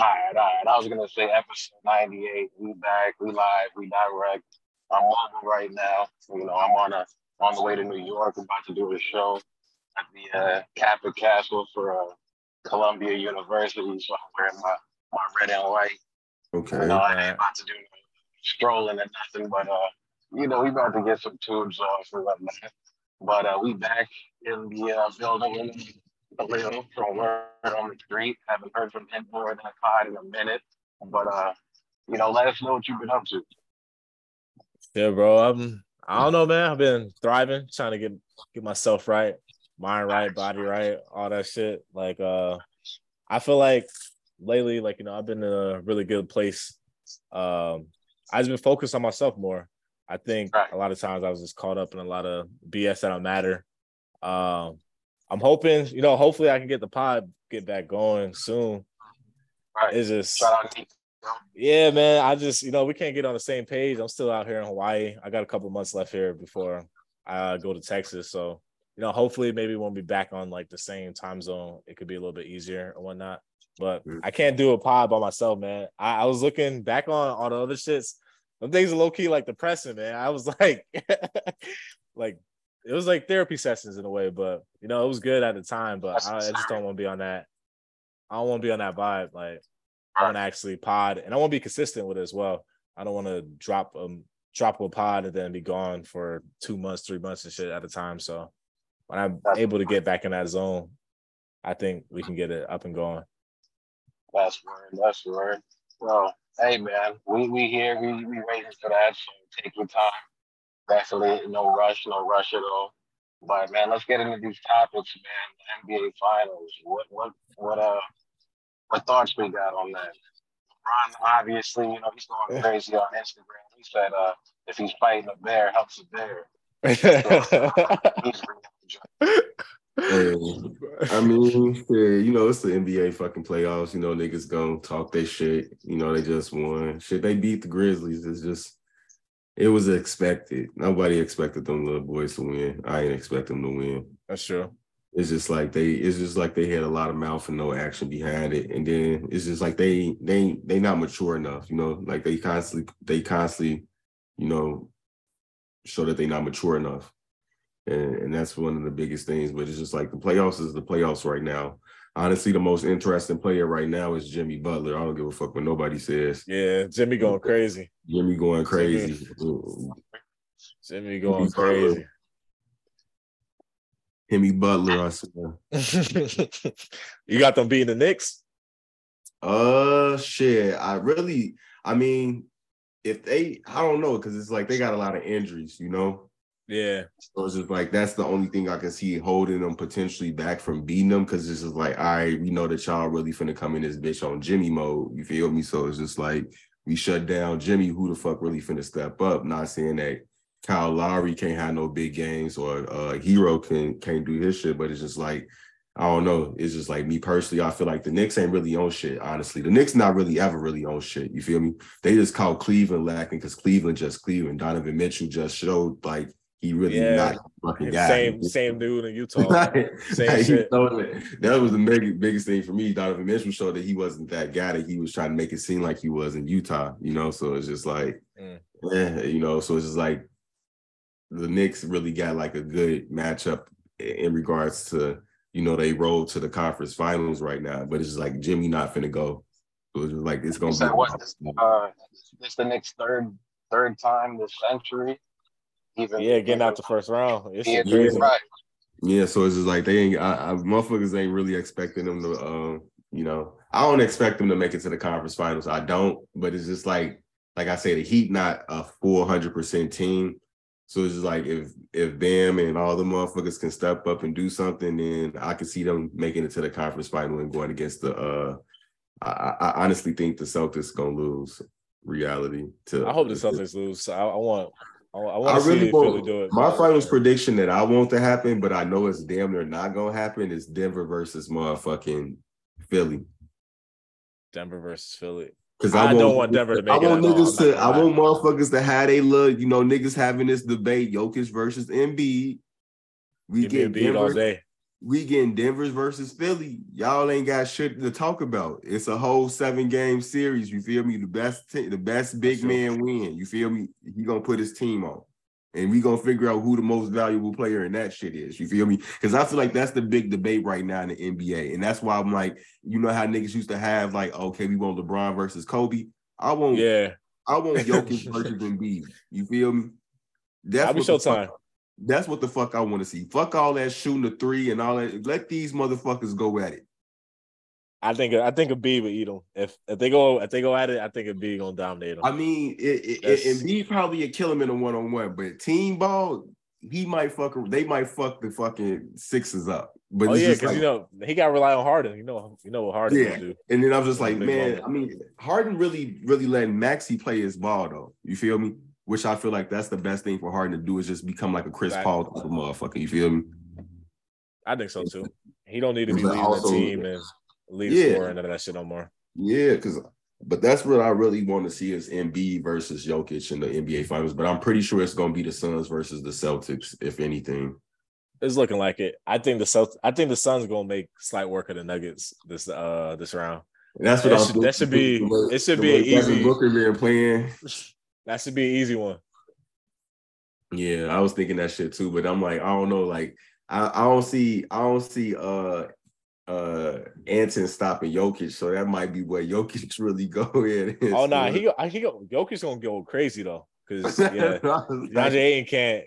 All right, all right. I was gonna say episode 98. We back, we live, we direct. I'm on right now. You know, I'm on a on the way to New York, I'm about to do a show at the uh, Capitol Castle for uh, Columbia University. So I'm wearing my, my red and white. Okay. You know, I ain't about to do no strolling or nothing, but uh, you know, we about to get some tubes off and whatnot. But uh, we back in the uh, building little from word on the street. Haven't heard from him more than a pod in a minute. But uh, you know, let us know what you've been up to. Yeah, bro. I'm I don't know, man. I've been thriving, trying to get get myself right, mind right, body right, all that shit. Like uh I feel like lately, like you know, I've been in a really good place. Um I've been focused on myself more. I think Right. a lot of times I was just caught up in a lot of BS that don't matter. Um I'm hoping, you know, hopefully I can get the pod get back going soon. Right. It's just Shout out Nick. yeah, man. I just, you know, we can't get on the same page. I'm still out here in Hawaii. I got a couple months left here before I go to Texas. So, you know, hopefully maybe when we be back on like the same time zone, it could be a little bit easier and whatnot. But Mm. I can't do a pod by myself, man. I, I was looking back on all the other shits. Some things are low key like depressing, man. I was like, like it was like therapy sessions in a way, but you know, it was good at the time. But I, I just don't want to be on that. I don't want to be on that vibe. Like I want to actually pod, and I want to be consistent with it as well. I don't want to drop um drop a pod and then be gone for two months, three months and shit at a time. So when I'm That's- able to get back in that zone, I think we can get it up and going. That's word. That's word. Well, hey man, we we here. We we waiting for that. So take your time. Definitely no rush. No rush at all. But man, let's get into these topics, man. The NBA Finals. What what what uh what thoughts we got on that? LeBron, obviously, you know he's going crazy on Instagram. He said uh if he's fighting a bear, helps a bear. He's Hey, I mean, yeah, you know, it's the NBA fucking playoffs. You know, niggas gonna talk their shit. You know, they just won. Shit, they beat the Grizzlies. It's just, it was expected. Nobody expected them little boys to win. I ain't expect them to win. That's true. It's just like they, it's just like they had a lot of mouth and no action behind it. And then it's just like they, they, they not mature enough. You know, like they constantly, they constantly, you know, show that they not mature enough and, and that's one of the biggest things. But it's just like the playoffs is the playoffs right now. Honestly, the most interesting player right now is Jimmy Butler. I don't give a fuck what nobody says. Yeah, Jimmy going crazy. Jimmy going crazy. Jimmy going Jimmy Butler. crazy. Jimmy Butler, I swear. you got them beating the Knicks. Uh, shit. I really, I mean, if they, I don't know, because it's like they got a lot of injuries, you know. Yeah, So it's just like that's the only thing I can see holding them potentially back from beating them because this is like, all right, we know that y'all really finna come in this bitch on Jimmy mode. You feel me? So it's just like we shut down Jimmy. Who the fuck really finna step up? Not saying that Kyle Lowry can't have no big games or uh Herro can can't do his shit, but it's just like I don't know. It's just like me personally. I feel like the Knicks ain't really on shit. Honestly, the Knicks not really ever really on shit. You feel me? They just called Cleveland lacking because Cleveland just Cleveland. Donovan Mitchell just showed like he really Yeah. not fucking guy. same same dude in Utah. Like, Same like, he shit. showed that, that was the big, biggest thing for me. Donovan Mitchell showed that he wasn't that guy that he was trying to make it seem like he was in Utah, you know. So it's just like, Mm. eh, you know, so it's just like the Knicks really got like a good matchup in regards to, you know, they rolled to the conference finals right now, but it's just like Jimmy not finna go. So it's just like it's gonna You said be what? This, uh, this the next third third time this century. Even Yeah, getting out the first round. It's Yeah, crazy. right. Yeah, so it's just like they ain't I, I motherfuckers ain't really expecting them to um, you know, I don't expect them to make it to the conference finals. I don't, but it's just like like I say, the Heat not a full hundred percent team. So it's just like if if them and all the motherfuckers can step up and do something, then I can see them making it to the conference final and going against the uh I, I I honestly think the Celtics gonna lose reality to I hope the Celtics lose. I, I want. I, I I want to really want do it. my finals prediction that I want to happen, but I know it's damn near not gonna happen. Is Denver versus motherfucking Philly. Denver versus Philly. Because I don't want Denver to make I it want all. niggas to. I want motherfuckers to have they look. You know, niggas having this debate: Jokic versus Embiid. We Give get all Denver. day. We getting Denver's versus Philly. Y'all ain't got shit to talk about. It's a whole seven game series. You feel me? The best, t- the best big man win. You feel me? He gonna put his team on, and we gonna figure out who the most valuable player in that shit is. You feel me? Because I feel like that's the big debate right now in the NBA, and that's why I'm like, you know how niggas used to have like, okay, we want LeBron versus Kobe. I want, Yeah, I want Jokic versus Embiid. You feel me? That's I'll be what the fuck- Showtime. That's what the fuck I want to see. Fuck all that shooting the three and all that. Let these motherfuckers go at it. I think I think a B would eat them. If if they go if they go at it, I think a B gonna dominate them. I mean, it, it, That's- Embiid probably would kill him in a one on one, but team ball, he might fuck. They might fuck the fucking sixes up. But oh yeah, because like- you know he got to rely on Harden. You know you know what Harden Yeah. do. And then I was just like, man, moment. I mean, Harden really, really letting Maxey play his ball though. You feel me? Which I feel like that's the best thing for Harden to do is just become like a Chris Right. Paul type of motherfucker. You feel me? I think so too. He don't need to be leading also- the team and lead Yeah. scoring none of that shit no more. Yeah, because but that's what I really want to see is Embiid versus Jokic in the NBA Finals. But I'm pretty sure it's going to be the Suns versus the Celtics, if anything. It's looking like it. I think the Celt- I think the Suns gonna make slight work of the Nuggets this uh this round. And that's what That I'm should- that should be- it should be an easy- Booker been playing. That should be an easy one. Yeah, I was thinking that shit too, but I'm like, I don't know, like I, I don't see, I don't see uh uh Ayton stopping Jokic, so that might be where Jokic really go in. Oh no, nah, he go- he go Jokic's gonna go crazy though. Cause yeah, DeAndre Ayton can't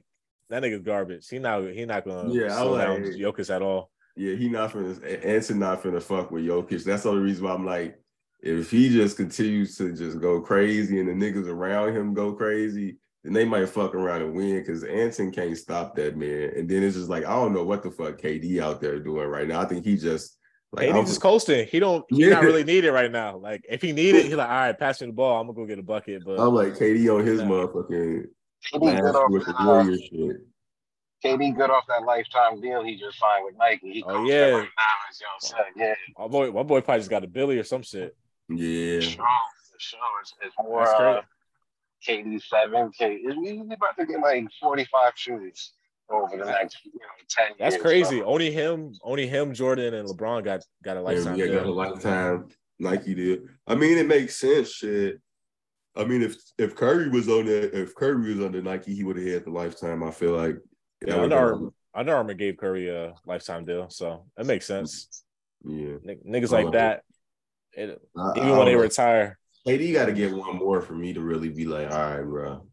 that nigga's garbage. He not he not gonna Yeah, I slow down like- Jokic at all. Yeah, he not finna Ayton not finna fuck with Jokic. That's the only reason why I'm like, if he just continues to just go crazy and the niggas around him go crazy, then they might fuck around and win because Ayton can't stop that man. And then it's just like, I don't know what the fuck KD out there doing right now. I think he just like Like, I'm- just coasting. He don't he Yeah. not really need it right now. Like if he need it, he like, all right, pass me the ball. I'm gonna go get a bucket. But I'm like KD on his Yeah. motherfucking KD good off with the that, uh, Warrior shit. KD good off that lifetime deal he just signed with Nike. He Oh, comes yeah. there right now, as y'all said. Yeah, my boy, my boy probably just got a Billy or some shit. Yeah. strong for sure. It's, it's more That's uh, KD seven. K. He's about to get like forty five shooters over the next you know ten That's years. crazy. So, Only him, only him, Jordan and LeBron got got a lifetime yeah, got a lifetime Nike deal. I mean, it makes sense, shit. I mean, if if Curry was on that, if Curry was under Nike, he would have had the lifetime. I feel like. Yeah, That Under would've Armour, Under Armour gave Curry a lifetime deal, so that makes sense. Yeah, N- Niggas like that, it, I- even I when they know. retire, KD got to get one more for me to really be like, all right, bro.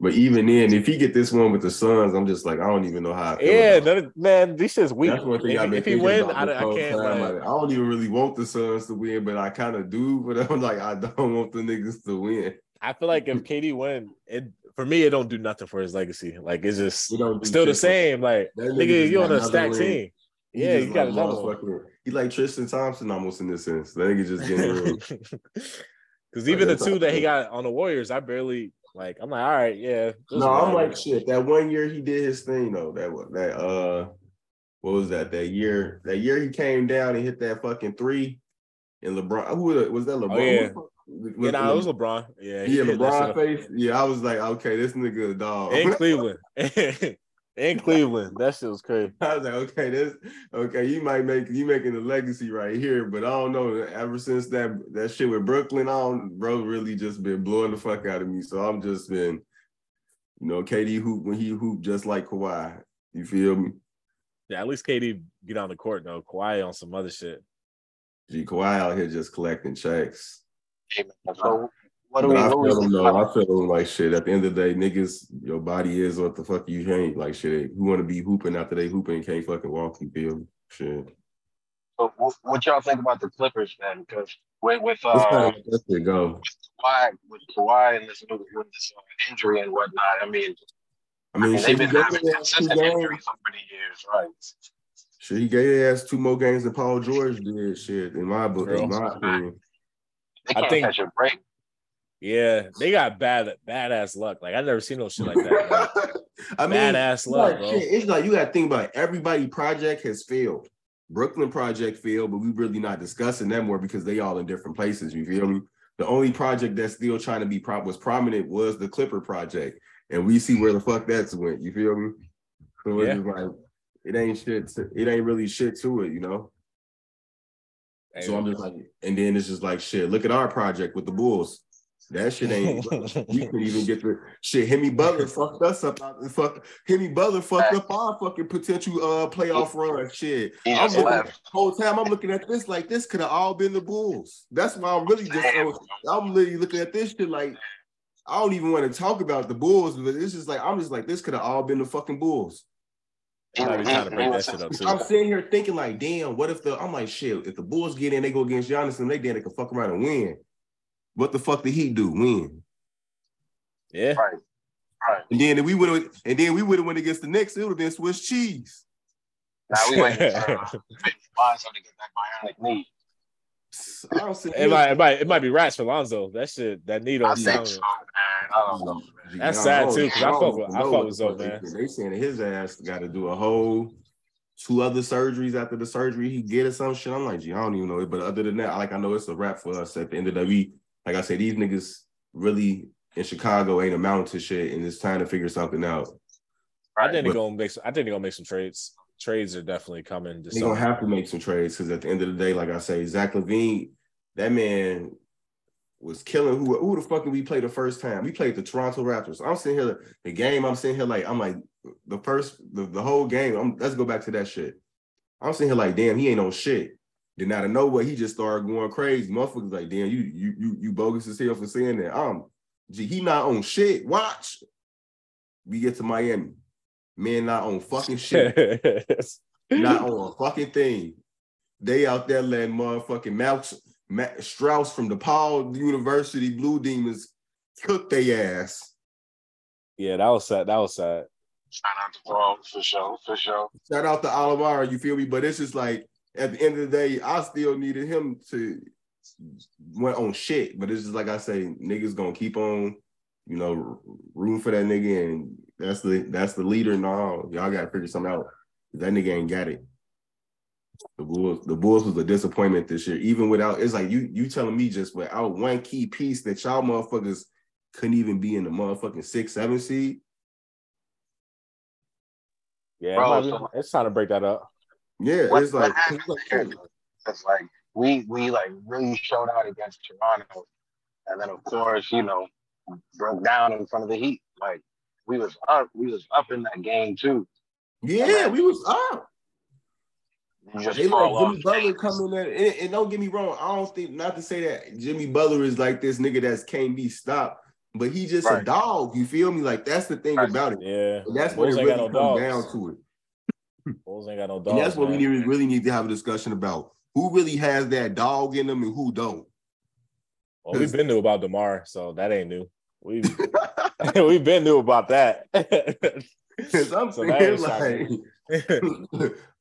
But even then, if he get this one with the Suns, I'm just like, I don't even know how. Yeah, it. that, man, these shit's weak. That's one thing I've If, been if he win, I, I can't. Like, I don't even really want the Suns to win, but I kind of do. But I'm like, I don't want the niggas to win. I feel like if KD win, it for me it don't do nothing for his legacy. Like it's just We still the same. Like nigga you on a stacked team. He Yeah, you got like another one. He like Tristan Thompson almost in this sense. That nigga just getting. Because even the two that he got on the Warriors, I barely like. I'm like, all right, yeah. No, I'm like shit. That one year he did his thing though. That that uh, what was that? That year, that year he came down and hit that fucking three. And LeBron, who was that? LeBron? Oh, yeah. Was- yeah, nah, it was LeBron. Yeah, yeah, LeBron face. Yeah, I was like, okay, this nigga a dog. in Cleveland. in Cleveland, that shit was crazy. I was like, okay, this okay, you might make you making a legacy right here, but I don't know. Ever since that that shit with Brooklyn I don't bro, really just been blowing the fuck out of me. So I'm just been, you know, KD hoop when he hoop just like Kawhi. You feel me? Yeah, at least KD get on the court though. Kawhi on some other shit. Gee, Kawhi out here just collecting checks. hey, man, so what do we? I feel him think though. I feel him like shit. At the end of the day, niggas, your body is what the fuck you ain't. Like shit. Who want to be hooping after they hooping and can't fucking walk? You feel me? Shit. So what, what y'all think about the Clippers man? Because with with Let's uh, let it go. Kawhi, with Kawhi and this with this uh, injury and whatnot, I mean, I mean, they've shit, he been gave having their consistent games. injuries over the years, right? Shit, he gave their ass two more games than Paul George did. Shit, in my book, in my opinion. They I can't think- catch a break. Yeah, they got bad badass luck. Like I never seen no shit like that. Like, I mean, badass luck, like, bro. shit, it's like you got to think about it. everybody. Project has failed. Brooklyn project failed, but we really not discussing that more because they all in different places. You feel me? The only project that's still trying to be pro- was prominent was the Clipper project, and we see where the fuck that's went. You feel me? So it's Yeah. like it ain't shit. To, it ain't really shit to it, you know. So I'm just like, and then it's just like shit. Look at our project with the Bulls. That shit ain't. we couldn't even get the shit. Jimmy Butler fucked us up. out- Fuck Jimmy Butler fucked up our fucking potential uh playoff run. Shit. He I'm looking, left. whole time I'm looking at this like this could have all been the Bulls. That's why I'm really just I'm literally looking at this shit like I don't even want to talk about the Bulls, but it's just like I'm just like this could have all been the fucking Bulls. You might be trying to that shit up. I'm sitting here thinking like, damn, what if the I'm like shit, if the Bulls get in, they go against Giannis and they then they can fuck around and win. What the fuck did he do? Win. Yeah. Right. Right. And then we would have and then we would have went against the Knicks, it would have been Swiss cheese. Now we waiting for uh, Lonzo to get that bionic knee. I don't see It might, it might, it might be rats for Lonzo. That shit, that need I on think so, man. I don't know. That's I sad, don't- too, 'cause I don't fuck with- I know fuck what with the fuck Zoe, they- man. They saying that his ass got to do a whole two other surgeries after the surgery he get or some shit. I'm like, gee, I don't even know it. But other than that, like I know it's a wrap for us at the end of the week. Like I said, these niggas really in Chicago ain't amounting to shit, and it's time to figure something out. I think they're gonna make. Some, I think they're gonna make some trades. Trades are definitely coming. They're gonna have to make some trades because at the end of the day, like I say, Zach LaVine, that man was killing who who the fuck did we play the first time? We played the Toronto Raptors. I'm sitting here, the game, I'm sitting here like, I'm like, the first, the, the whole game, I'm, let's go back to that shit. I'm sitting here like, damn, he ain't no shit. Then out of nowhere, he just started going crazy. Motherfuckers like, damn, you you you you bogus as hell for saying that. Um, gee, he not on shit. Watch. We get to Miami. Man, not on fucking shit not on a fucking thing. They out there letting motherfucking Max, Ma- Strus from DePaul University Blue Demons cook their ass. yeah, that was sad. That was sad. Shout out to Paul for sure, for sure. Shout out to Olivara, you feel me? But it's just like at the end of the day, I still needed him to went on shit. But it's just like I say, niggas gonna keep on, you know, rooting for that nigga, and that's the that's the leader and all. Y'all gotta figure something out. That nigga ain't got it. The Bulls, the Bulls was a disappointment this year. Even without, it's like you you telling me just without one key piece that y'all motherfuckers couldn't even be in the motherfucking six, seven seed. Yeah, Bro, it might it's time to break that up. Yeah, What- it's like, happened there, though? It's like we we like really showed out against Toronto, and then of course you know broke down in front of the Heat. Like we was up, we was up in that game too. yeah, we was up. Just They fall let. Jimmy Butler come in there, and, and don't get me wrong. I don't think not to say that Jimmy Butler is like this nigga that can't be stopped, but he just a dog. You feel me? Like that's the thing Right. about it. Yeah, And that's what Bulls it really got no comes dogs. down to it. Bulls ain't got no dogs. And that's what we need, really need to have a discussion about. Who really has that dog in them and who don't? Well, we've been knew about Demar, so that ain't new. We've we've been knew about that. 'Cause I'm So that saying ain't like, shocking.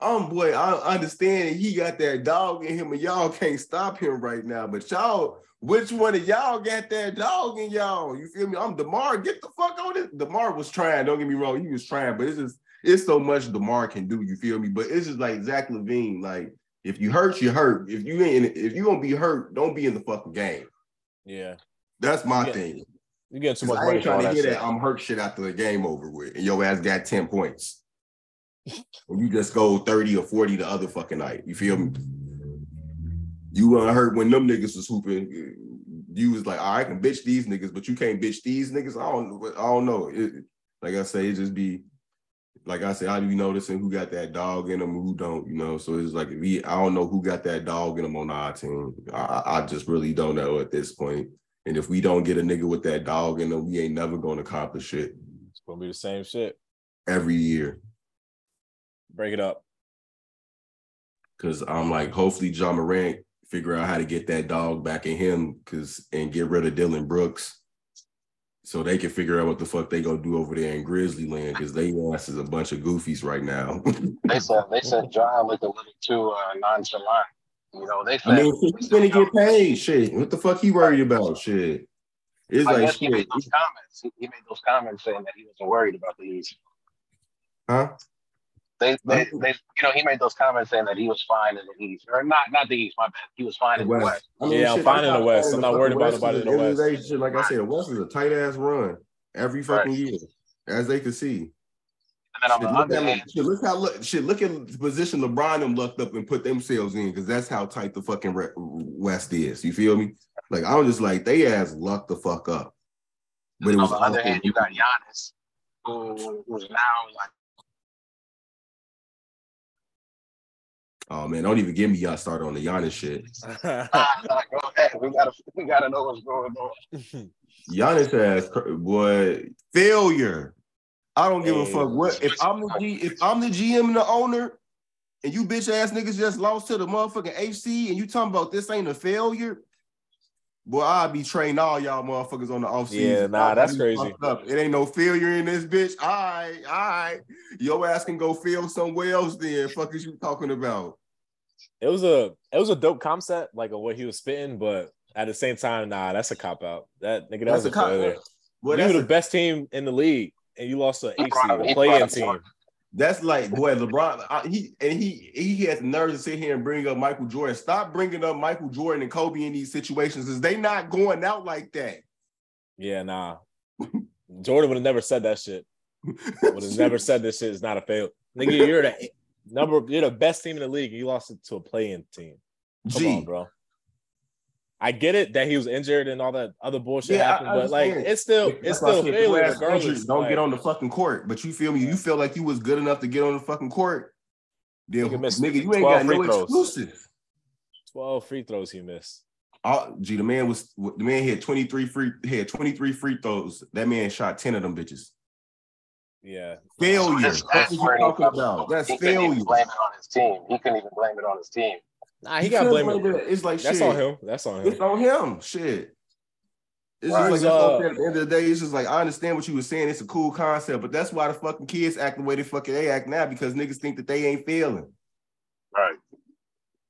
um, boy, I understand he got that dog in him, and y'all can't stop him right now. But y'all, which one of y'all got that dog in y'all? You feel me? I'm Demar. Get the fuck on it. Demar was trying. Don't get me wrong, he was trying, but it's just it's so much Demar can do. You feel me? But it's just like Zach LaVine. Like if you hurt, you hurt. If you ain't, if you gonna be hurt, don't be in the fucking game. yeah, That's my Yeah. thing. you get too much I ain't trying to hear that, that I'm hurt shit after the game over with, and your ass got 10 points. and you just go 30 or 40 the other fucking night. You feel me? You were hurt when them niggas was hooping. You was like, "All right, I can bitch these niggas, but you can't bitch these niggas. I don't, I don't know. It, like I say, it just be like I say, I be noticing who got that dog in them, who don't. You know, so it's like we, I don't know who got that dog in them on our team. I, I just really don't know at this point. And if we don't get a nigga with that dog in them, we ain't never gonna accomplish it It's gonna be the same shit. every year. Break it up. Cause I'm like, hopefully Ja Morant figure out how to get that dog back in him, cause and get rid of Dillon Brooks, so they can figure out what the fuck they gonna do over there in Grizzly Land, cause they ass is a bunch of goofies right now. They said they said John looked a little too uh, nonchalant. You know, they said I mean, he's gonna get paid. Shit, what the fuck he worried about? Shit, it's I like guess he shit, made those comments. He, he made those comments saying that he wasn't worried about the East. huh? They, they, they, you know, he made those comments saying that he was fine in the East, or not, not the East. My bad. He was fine in the West. I mean, Yeah, I'm fine in the West. I'm not worried about nobody in the At end of West. day, shit, like I said, the West is a tight ass run every fucking Right. year, as they can see. And then on Shit, the look, other hand, shit, look how look, shit, look at the position LeBron them lucked up and put themselves in because that's how tight the fucking Re- West is. You feel me? Like I'm just like they ass lucked the fuck up. But it on was the other hand, you got Giannis, who, who's now like oh man, don't even get me y'all started on the Giannis shit. go ahead. We gotta we gotta know what's going on. Giannis ass boy failure. I don't give a fuck what if I'm the G, if I'm the GM and the owner, and you bitch ass niggas just lost to the motherfucking HC, and you talking about this ain't a failure. Boy, I'll be training all y'all motherfuckers on the offseason. Yeah, nah, Y'all that's crazy. Up. It ain't no failure in this bitch. All right, all right. Your ass can go fail somewhere else then. Fuck is you talking about? It was a it was a dope concept, like of what he was spitting, but at the same time, nah, that's a cop out. That nigga, that That's was a a cop- out. Well, you that's were a- the best team in the league, and you lost to AC, brought- the play-in team. That's like boy, LeBron. I, he and he he has the nerve to sit here and bring up Michael Jordan. Stop bringing up Michael Jordan and Kobe in these situations, Is they not going out like that. Yeah, nah. Jordan would have never said that shit. Would have never said this shit is not a fail. Nigga, you're the number. You're the best team in the league. You lost it to a play-in team. Come G, on, bro. I get it that he was injured and all that other bullshit Yeah, I happened, but like it's still it's still failure your ass regardless. injured, Don't Like, get on the fucking court. But you feel me? You feel like you was good enough to get on the fucking court. Then Nigga nigga, you ain't got no throws. exclusive. 12 free throws he missed. Oh, gee, the man was the man had 23 free had 23 free throws. That man shot 10 of them bitches. Yeah. Failure. That's, That's that's what you he talking about. That's he couldn't even blame it on his team. He couldn't even blame it on his team. Nah, he got couldn't blamed. blame it. It's like That's shit. on him. That's on him. It's on him. Shit. It's Right. just like Uh, that's what I'm saying. at the end of the day, it's just like I understand what you were saying. It's a cool concept, but that's why the fucking kids act the way they fucking they act now because niggas think that they ain't failing. Right.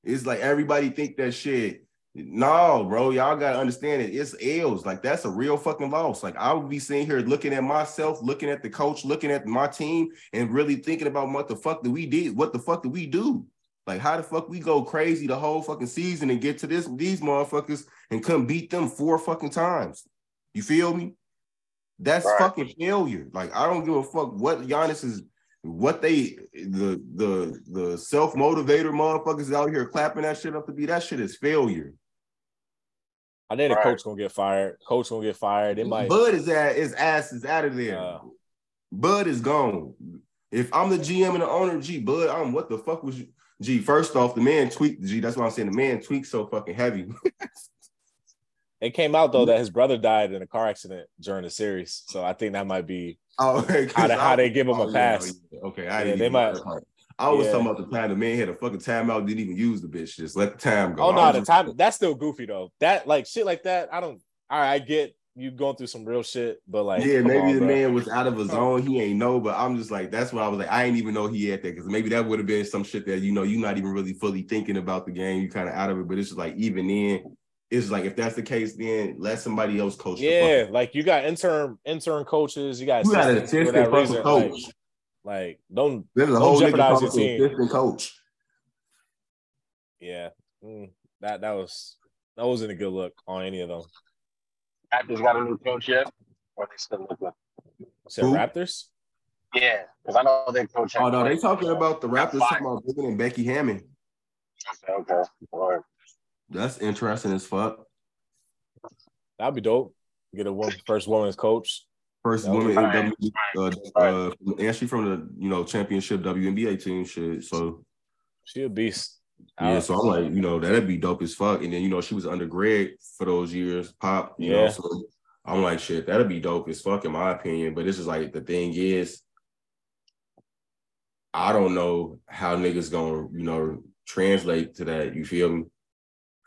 It's like everybody think that shit. No, bro, y'all gotta understand it. It's L's. Like that's a real fucking loss. Like I would be sitting here looking at myself, looking at the coach, looking at my team, and really thinking about what the fuck did we did? What the fuck did we do? Like how the fuck we go crazy the whole fucking season and get to this these motherfuckers and come beat them four fucking times? You feel me? That's Right. fucking failure. Like I don't give a fuck what Giannis is what they the the the self motivator motherfuckers out here clapping that shit up to be that shit is failure. I think the Right. coach gonna get fired. Coach gonna get fired. They might. Bud is at his ass is out of there. Uh, Bud is gone. If I'm the GM and the owner, G Bud, I'm what the fuck was you? G, first off, the man tweaked. G, that's why I'm saying the man tweaked so fucking heavy. it came out though that his brother died in a car accident during the series, so I think that might be. oh, How they- how they give him a oh, pass. yeah, Okay, I Yeah, didn't they might- part. I was Yeah. talking about the time the man had a fucking timeout, didn't even use the bitch. Just let the time go. Oh no, the just- time that's still goofy though. That like shit like that. I don't. All right, I get you going through some real shit, but like, yeah, maybe on, the bro. man was out of his zone. He ain't know, but I'm just like, that's why I was like, I ain't even know he had that because maybe that would have been some shit that you know you're not even really fully thinking about the game. You kind of out of it, but it's just like even then, it's like if that's the case, then let somebody else coach. Yeah, like you got intern intern coaches. You got you got an assistant that fucking reason. coach. Like, like don't. There's a don't whole jeopardize your team. assistant coach. Yeah, mm, that that was that wasn't a good look on any of them. Raptors got a new coach yet? Or they still looking? Said Who? Raptors. Yeah, because I know they coach. Oh no, they talking about the Raptors talking about bringing in Becky Hammon. Okay, okay. All right. That's interesting as fuck. That'd be dope. Get a woman, first woman's coach. First was woman in W, uh, uh, and she from the you know championship WNBA team shit. So She a beast. yeah, so I'm like, you know, that'd be dope as fuck. And then you know, she was undergrad for those years, pop. You know, Yeah. so I'm like, shit, that'd be dope as fuck in my opinion. But this is like the thing is, I don't know how niggas gonna you know translate to that. You feel me?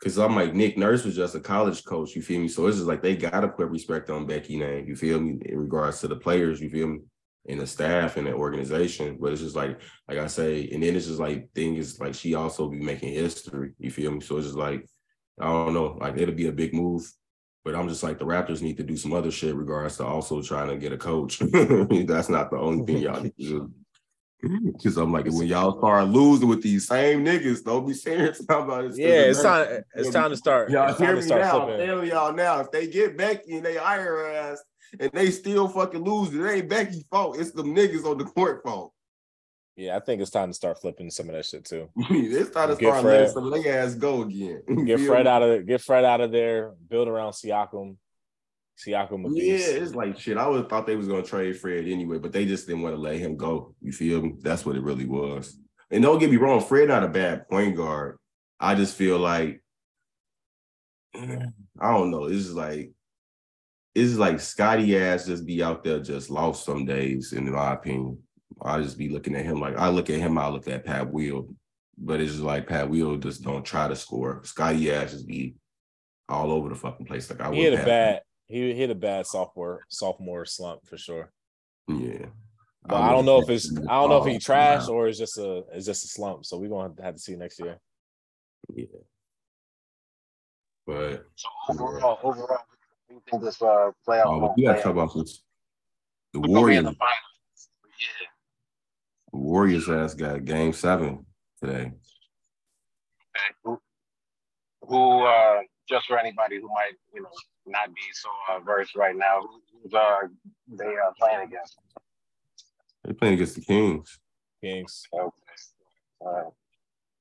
Cause I'm like Nick Nurse was just a college coach, you feel me? So it's just like they gotta put respect on Becky name, you feel me, in regards to the players, you feel me, and the staff and the organization. But it's just like, like I say, and then it's just like thing is like she also be making history, you feel me? So it's just like, I don't know, like it'll be a big move. But I'm just like the Raptors need to do some other shit regards to also trying to get a coach. That's not the only thing y'all need to do. Mm. Because I'm like, when y'all start losing with these same niggas, don't be serious about it. yeah, it's time. It's time to start. Y'all It's hear me start now? I'm telling y'all now, if they get Becky and they hire her ass and they still fucking lose, it ain't Becky's fault. It's the niggas on the court fault. Yeah, I think it's time to start flipping some of that shit too. it's time to Get start Fred. letting some of their ass go again. Get Fred out of get Fred out of there. Build around Siakam. Siakam Yeah, it's like shit. I would thought they was gonna trade Fred anyway, but they just didn't want to let him go. You feel me? That's what it really was. And don't get me wrong, Fred not a bad point guard. I just feel like I don't know. It's just like it's just like Scotty ass just be out there just lost some days, in my opinion. I just be looking at him like I look at him, I look at Pat Wheel, but it's just like Pat Wheel just don't try to score. Scotty ass just be all over the fucking place. Like I He would hit a bad he hit a bad sophomore sophomore slump for sure. Yeah. But I don't know if would've it's I don't know if he trashed trash or it's just a it's just a slump. So we're gonna have to see next year. Yeah. But So overall, overall, do you think this uh playoff? oh, but won't we gotta play talk about this. The We're in Warriors, the finals. Yeah. the Warriors ass got game seven today. Okay. Who, who uh just for anybody who might, you know, not be so uh, versed right now, who's uh they uh playing against? They're playing against the Kings. Kings. Okay. All right.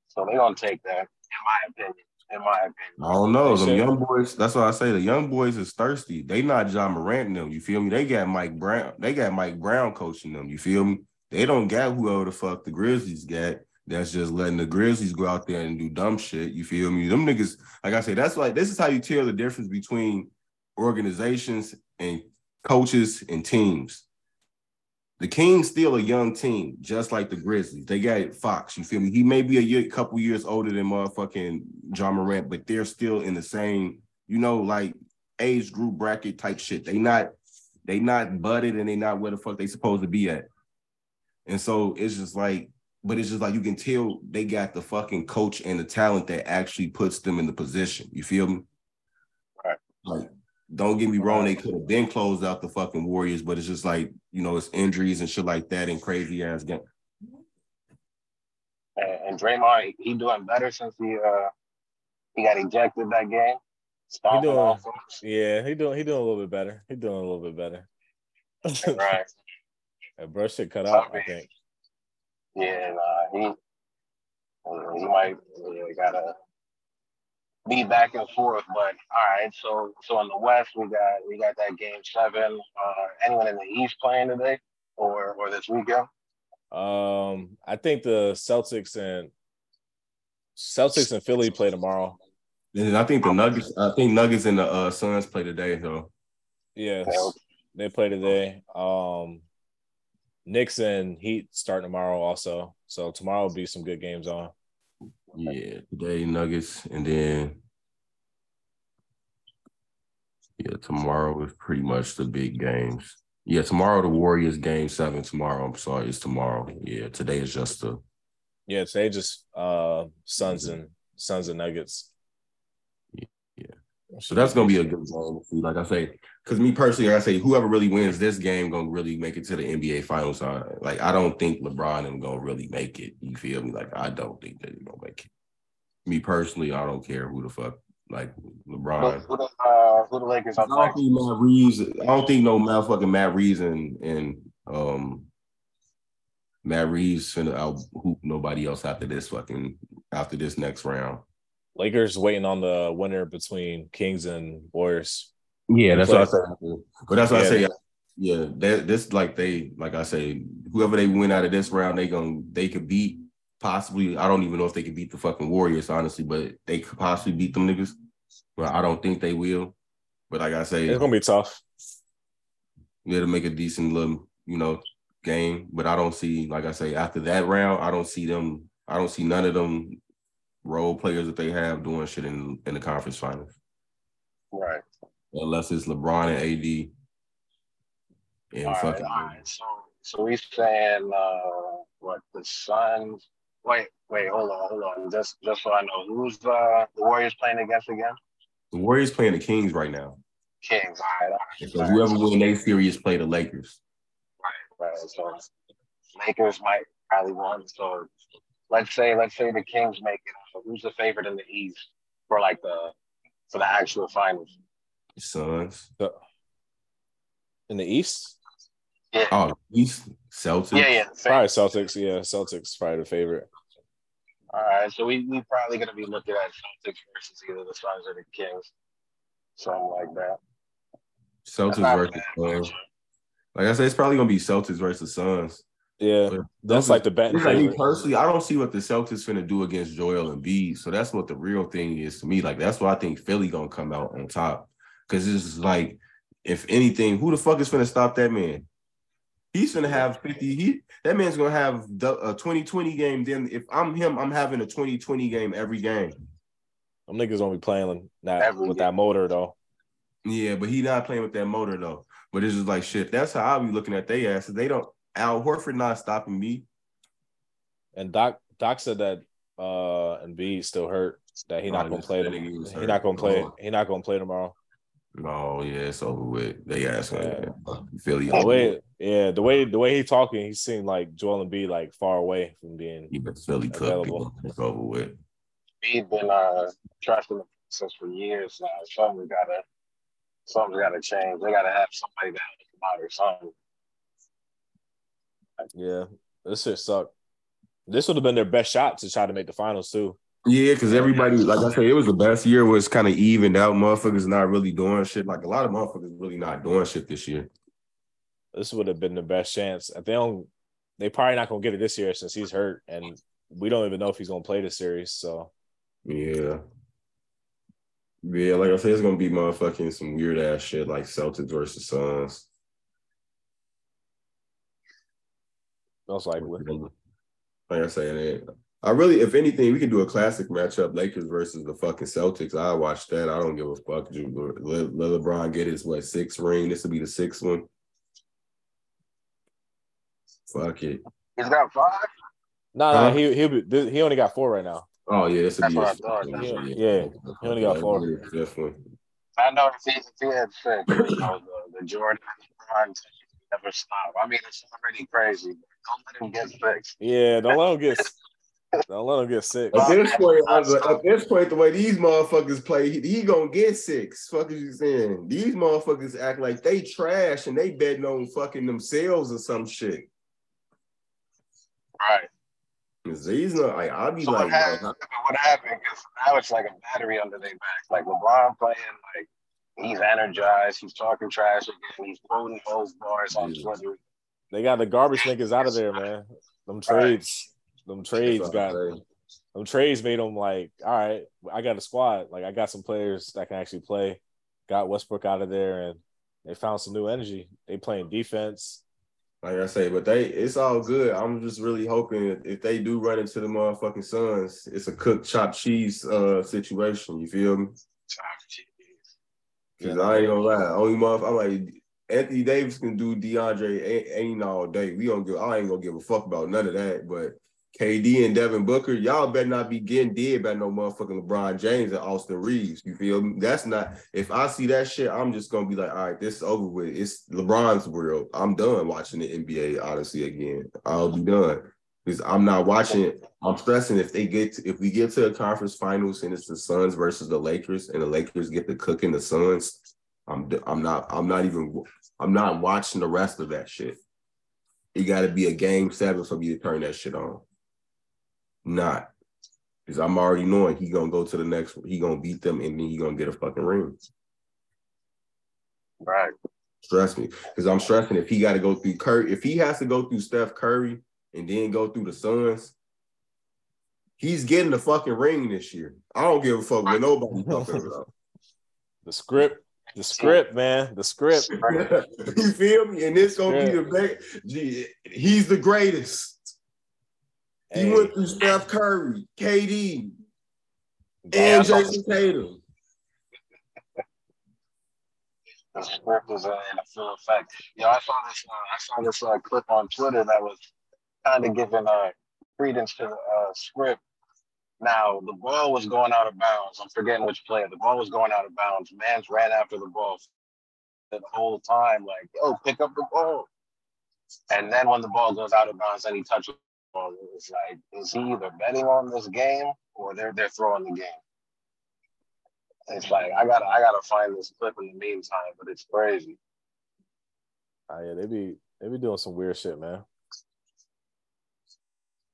So they're gonna take that, in my opinion. In my opinion. I don't know. They Them should. young boys, that's why I say the young boys is thirsty. They not Ja Morant and them. You feel me? They got Mike Brown. They got Mike Brown coaching them. You feel me? They don't got whoever the fuck the Grizzlies got. That's just letting the Grizzlies go out there and do dumb shit. You feel me? Them niggas, like I say, that's like this is how you tell the difference between organizations and coaches and teams. The Kings still a young team, just like the Grizzlies. They got Fox. You feel me? He may be a year, couple years older than motherfucking Ja Morant, but they're still in the same, you know, like age group bracket type shit. They not, they not budded and they not where the fuck they supposed to be at. And so it's just like, but it's just like you can tell they got the fucking coach and the talent that actually puts them in the position. You feel me? Right. Like, don't get me wrong, they could have been closed out the fucking Warriors, but it's just like, you know, it's injuries and shit like that and crazy ass game. And, and Draymond, he doing better since he uh he got ejected that game. Stomping doing- Yeah, he doing he doing a little bit better. He doing a little bit better. Right. That bro shit cut out, I think. Yeah, nah, he he might yeah, gotta be back and forth. But all right, so so in the West we got we got that game seven. Uh, anyone in the East playing today or or this weekend? Um, I think the Celtics and Celtics and Philly play tomorrow. And I think the Nuggets, I think Nuggets and the uh, Suns play today, though. Yes, Yeah. they play today. Um, Knicks and Heat start tomorrow also. So tomorrow will be some good games on. Yeah, today Nuggets, and then yeah, tomorrow is pretty much the big games. Yeah, tomorrow the Warriors game seven. Tomorrow, I'm sorry, it's tomorrow. Yeah, today is just the Yeah, today just uh Suns and Suns and Nuggets. So that's gonna be a good game. Like I say, because me personally, like I say whoever really wins this game gonna really make it to the NBA Finals. Like I don't think LeBron and gonna really make it. You feel me? Like I don't think they're gonna make it. Me personally, I don't care who the fuck like LeBron. who, the, uh, who the Lakers I don't think Matt Reeves. I don't think no motherfucking Matt Reeves and and um Matt Reeves finna out hoop nobody else after this fucking after this next round. Lakers waiting on the winner between Kings and Warriors. Yeah, that's what I Play. say. But that's what I say. Yeah, that this like they like I say, whoever they win out of this round, they gonna they could beat possibly. I don't even know if they could beat the fucking Warriors, honestly, but they could possibly beat them niggas. But I don't think they will. But like I say, It's gonna be tough. yeah, to make a decent little, you know, game. But I don't see, like I say, after that round, I don't see them. I don't see none of them role players that they have doing shit in in the conference finals, Right. unless it's LeBron and AD. And All right, fucking all right. So, so we saying uh, what the Suns? Wait, wait, hold on, hold on. Just, just so I know, who's uh, the Warriors playing against again? the Warriors playing the Kings right now. Kings. All right, all right. So whoever win their series play the Lakers. Right. So Lakers might probably win. So let's say, let's say the Kings make it. So who's the favorite in the East for like the for the actual finals? Suns. In the East, Yeah. Oh, East Celtics. Yeah, yeah. Probably Celtics. Yeah, Celtics probably the favorite. All right, so we we probably gonna be looking at Celtics versus either the Suns or the Kings, something like that. Celtics Not versus Suns. Like I said, it's probably gonna be Celtics versus Suns. Yeah, But that's like the betting It's like me personally, I don't see what the Celtics finna do against Joel Embiid. So that's what the real thing is to me. Like that's why I think Philly gonna come out on top. Cause it's just like, if anything, who the fuck is finna stop that man? He's gonna have 50. He that man's gonna have the- a 2020 game. Then if I'm him, I'm having a 2020 game every game. Them niggas gonna be playing that Every with game. that motor though. Yeah, but he not playing with that motor though. But it's just like shit. That's how I be looking at they asses. They don't Al Horford not stopping me. And Doc Doc said that uh Embiid still hurt. That he Oh, not gonna play. that Them. nigga was He not gonna play. Oh. He not gonna play tomorrow. No, yeah, it's over with. They ass Yeah. Philly. The way, yeah, the way the way he talking, he seemed like Joel Embiid like far away from being. He been Philly cooked. Available. It's over with. We've been uh trusting the process for years now. Something's gotta something's gotta change. They gotta have somebody that help them out or something. Yeah, this shit sucked. This would have been their best shot to try to make the finals too. Yeah, because everybody, like I said, it was the best year. Was kind of evened out. Motherfuckers not really doing shit. Like a lot of motherfuckers really not doing shit this year. This would have been the best chance. If they don't, they probably not gonna get it this year since he's hurt, and we don't even know if he's gonna play this series. So Yeah. Yeah, like I said, it's gonna be motherfucking some weird ass shit like Celtics versus Suns. Most likely, Like I said, it, I really, if anything, we can do a classic matchup: Lakers versus the fucking Celtics. I watch that. I don't give a fuck. Let, let LeBron get his what sixth ring. This will be the sixth one. Fuck it. He's got five. no, Huh? no, he he be, he only got four right now. Oh yeah, this will be That's his what I thought. one. Yeah, he only got four. Yeah, Fifth one. I know if he, if he had six, you know, the, the Jordan LeBron team never stop. I mean, it's already crazy. Don't let him get six. Yeah, don't let him get don't let him get sick. At this point, I was like, at this point, the way these motherfuckers play, he, he gonna get six. Fuck is you saying? These motherfuckers act like they trash and they betting on fucking themselves or some shit. Right. 'Cause These not like I'll be So like, what happened? bro, What happened? Because now it's like a battery under their back. Like LeBron playing, like he's energized. He's talking trash again. He's quoting those bars on Twitter. They got the garbage niggas out of there, man. Them trades, them trades got what them trades made them like, all right, I got a squad. Like I got some players that can actually play. Got Westbrook out of there, and they found some new energy. They playing defense. like I say, but they it's all good. I'm just really hoping if, if they do run into the motherfucking Suns, it's a cooked chopped cheese uh situation. You feel me? Cause I ain't gonna lie, only motherfucker, I'm like Anthony Davis can do DeAndre Ayton all day. We don't give. I ain't gonna give a fuck about none of that. But KD and Devin Booker, y'all better not be getting dead by no motherfucking LeBron James and Austin Reaves. You feel me? That's not. If I see that shit, I'm just gonna be like, all right, this is over with. It's LeBron's world. I'm done watching the NBA. Honestly, again, I'll be done because I'm not watching it. I'm stressing if they get to, if we get to a conference finals and it's the Suns versus the Lakers and the Lakers get to cooking the Suns. I'm d- I'm not I'm not even I'm not watching the rest of that shit. It got to be a game seven for me to turn that shit on. Not because I'm already knowing he gonna go to the next. He gonna beat them and then he gonna get a fucking ring. Right. Stress me because I'm stressing if he got to go through Curry. If he has to go through Steph Curry and then go through the Suns, he's getting the fucking ring this year. I don't give a fuck what nobody talking about. The script, the script, man, the script. you feel me? And it's gonna be the best. He's the greatest. He went through Steph Curry, KD, God, and Jayson Tatum. The script is uh, in a full effect. Yo, I saw this. Uh, I saw this uh, clip on Twitter that was kind of giving uh, credence to the uh, script. Now the ball was going out of bounds. I'm forgetting which player. The ball was going out of bounds. Mans ran after the ball the whole time, like, "Yo, pick up the ball." And then when the ball goes out of bounds, then he touches the ball. It's like, is he either betting on this game or they're they're throwing the game? It's like I gotta I gotta find this clip in the meantime, but it's crazy. oh, yeah, they be They be doing some weird shit, man.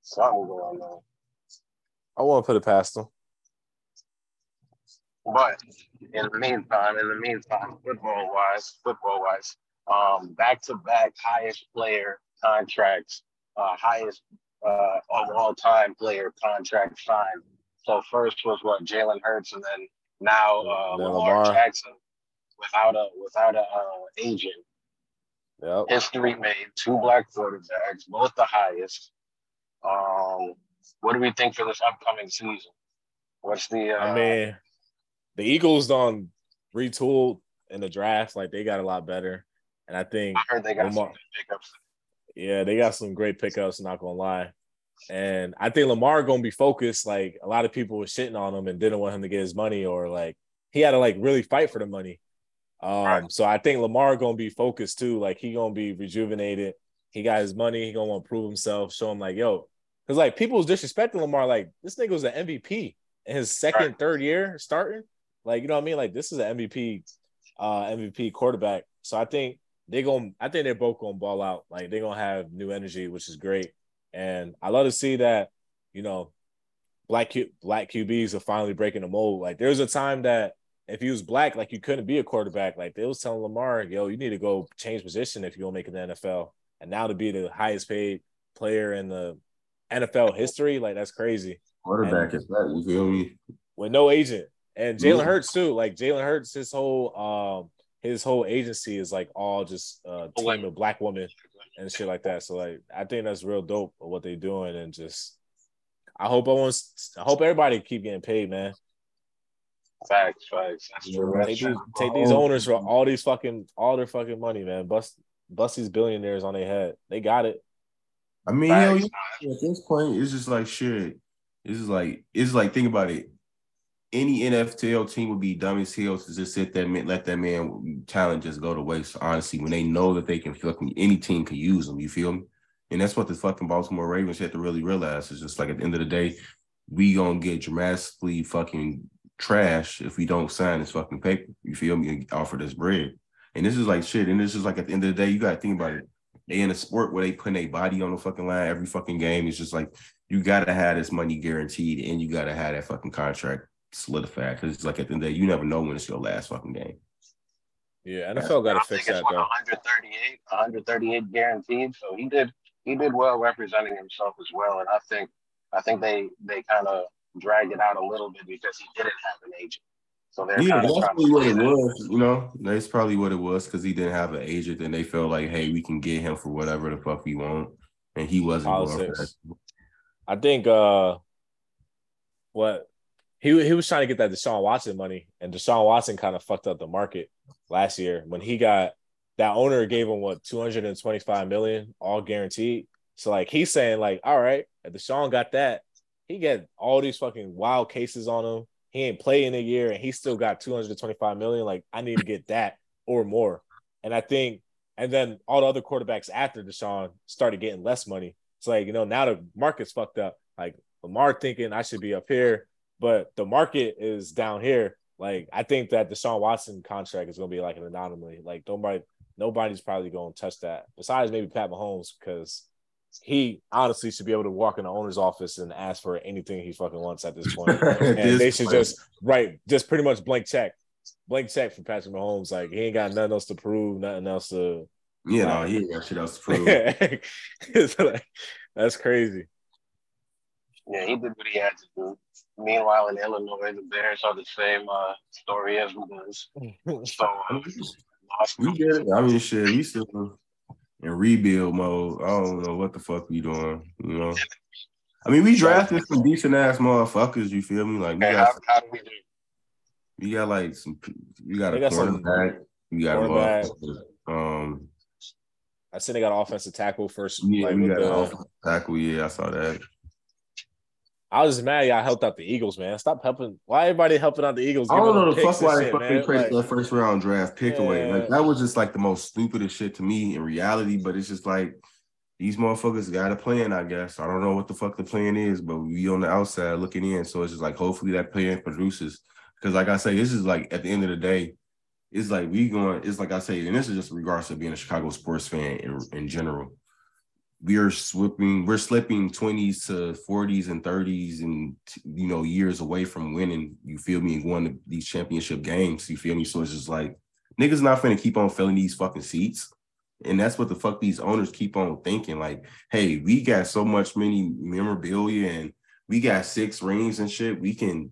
Something going on. I want to put it past them. But in the meantime, in the meantime, football wise, football wise, um, back to back highest player contracts, uh, highest uh, of all time player contract signed. So first was what Jalen Hurts, and then now uh, Then Lamar, Lamar. Jackson without a without a uh, agent. Yep. History made two black quarterbacks, both the highest. Um, what do we think for this upcoming season? What's the? Uh, I mean, the Eagles don't retooled in the draft. Like they got a lot better, and I think I heard they got Lamar- some good pickups. Yeah, they got some great pickups, not gonna lie. And I think Lamar gonna be focused. Like a lot of people were shitting on him and didn't want him to get his money, or like he had to like really fight for the money. Um, Right. so I think Lamar gonna be focused too. Like he gonna be rejuvenated. He got his money. He gonna want to prove himself. Show him like, yo, because like people was disrespecting Lamar. Like this nigga was an MVP in his second, Right. third year starting. Like you know what I mean? Like this is an MVP, uh, MVP quarterback. So I think they're gonna I think they're both gonna ball out. Like they're gonna have new energy, which is great. And I love to see that, you know, black Q, black QBs are finally breaking the mold. Like there was a time that if you was black, like you couldn't be a quarterback. Like they was telling Lamar, yo, you need to go change position if you're gonna make it in the NFL. And now to be the highest paid player in the NFL history, like that's crazy. Quarterback is that. You feel me? With no agent. And Jalen Yeah. Hurts too. Like Jalen Hurts, his whole um his whole agency is like all just uh team of black women and shit like that. So like I think that's real dope of what they're doing and just I hope I want I hope everybody keep getting paid, man. Facts, facts. That's true. That's Take these, take these owners for all these fucking all their fucking money, man. Bust bust these billionaires on their head. They got it. I mean, hell, Facts. yeah, at this point, it's just like shit. It's just like it's like think about it. Any NFL team would be dumb as hell to just sit there and let that man talent just go to waste. Honestly, when they know that they can fucking any team can use them, you feel me? And that's what the fucking Baltimore Ravens had to really realize. It's just like at the end of the day, we gonna get dramatically fucking trash if we don't sign this fucking paper. You feel me? And offer this bread. And this is like shit. And this is like at the end of the day, you gotta think about it. They in a sport where they putting a body on the fucking line every fucking game. It's just like you gotta have this money guaranteed and you gotta have that fucking contract solidified. Cause it's like at the end of the day, you never know when it's your last fucking game. Yeah, NFL got I to think fix it's that though. 138, 138 guaranteed. So he did he did well representing himself as well. And I think I think they they kind of dragged it out a little bit because he didn't have an agent. So they're Yeah, kind that's of probably what it was, you know. That's probably what it was because he didn't have an agent and they felt like, hey, we can get him for whatever the fuck we want. And he wasn't going for Politics. that. I think uh what he he was trying to get that Deshaun Watson money, and Deshaun Watson kind of fucked up the market last year when he got that owner gave him what 225 million all guaranteed. So like he's saying, like, all right, if Deshaun got that, he got all these fucking wild cases on him. He ain't play in a year and he still got 225 million. Like, I need to get that or more. And I think, and then all the other quarterbacks after Deshaun started getting less money. It's like, you know, now the market's fucked up. Like Lamar thinking I should be up here, but the market is down here. Like, I think that Deshaun Watson contract is gonna be like an anomaly. Like nobody, nobody's probably gonna touch that. Besides maybe Pat Mahomes, because he honestly should be able to walk in the owner's office and ask for anything he fucking wants at this point. And this they should point. just write just pretty much blank check. Blank check for Patrick Mahomes. Like he ain't got nothing else to prove, nothing else to you know, he ain't got shit else to prove. It's like, that's crazy. Yeah, he did what he had to do. Meanwhile, in Illinois, the Bears are the same uh, story as was. So uh, We get it. I mean, shit, we still in rebuild mode. I don't know what the fuck we doing. You know, I mean, we drafted some decent ass motherfuckers. You feel me? Like we Okay, got, how, how do we do? we got like some. We got They a got some cornerback. We got a Um, I said they got offensive tackle first. yeah, like, we got the- offensive tackle. Yeah, I saw that. I was just mad y'all helped out the Eagles, man. Stop helping. Why everybody helping out the Eagles? I don't know the fuck why they shit, fucking traded Like, that first round draft pick away. Like that was just like the most stupidest shit to me in reality. But it's just like these motherfuckers got a plan. I guess I don't know what the fuck the plan is, but we on the outside looking in. So it's just like hopefully that plan produces. Because like I say, this is like at the end of the day, it's like we going. It's like I say, and this is just regards to being a Chicago sports fan in in general. We are slipping. We're slipping twenties to forties and thirties, and you know years away from winning. You feel me? And going to these championship games. You feel me? So it's just like niggas not finna keep on filling these fucking seats. And that's what the fuck these owners keep on thinking. Like, hey, we got so much many memorabilia and we got six rings and shit. We can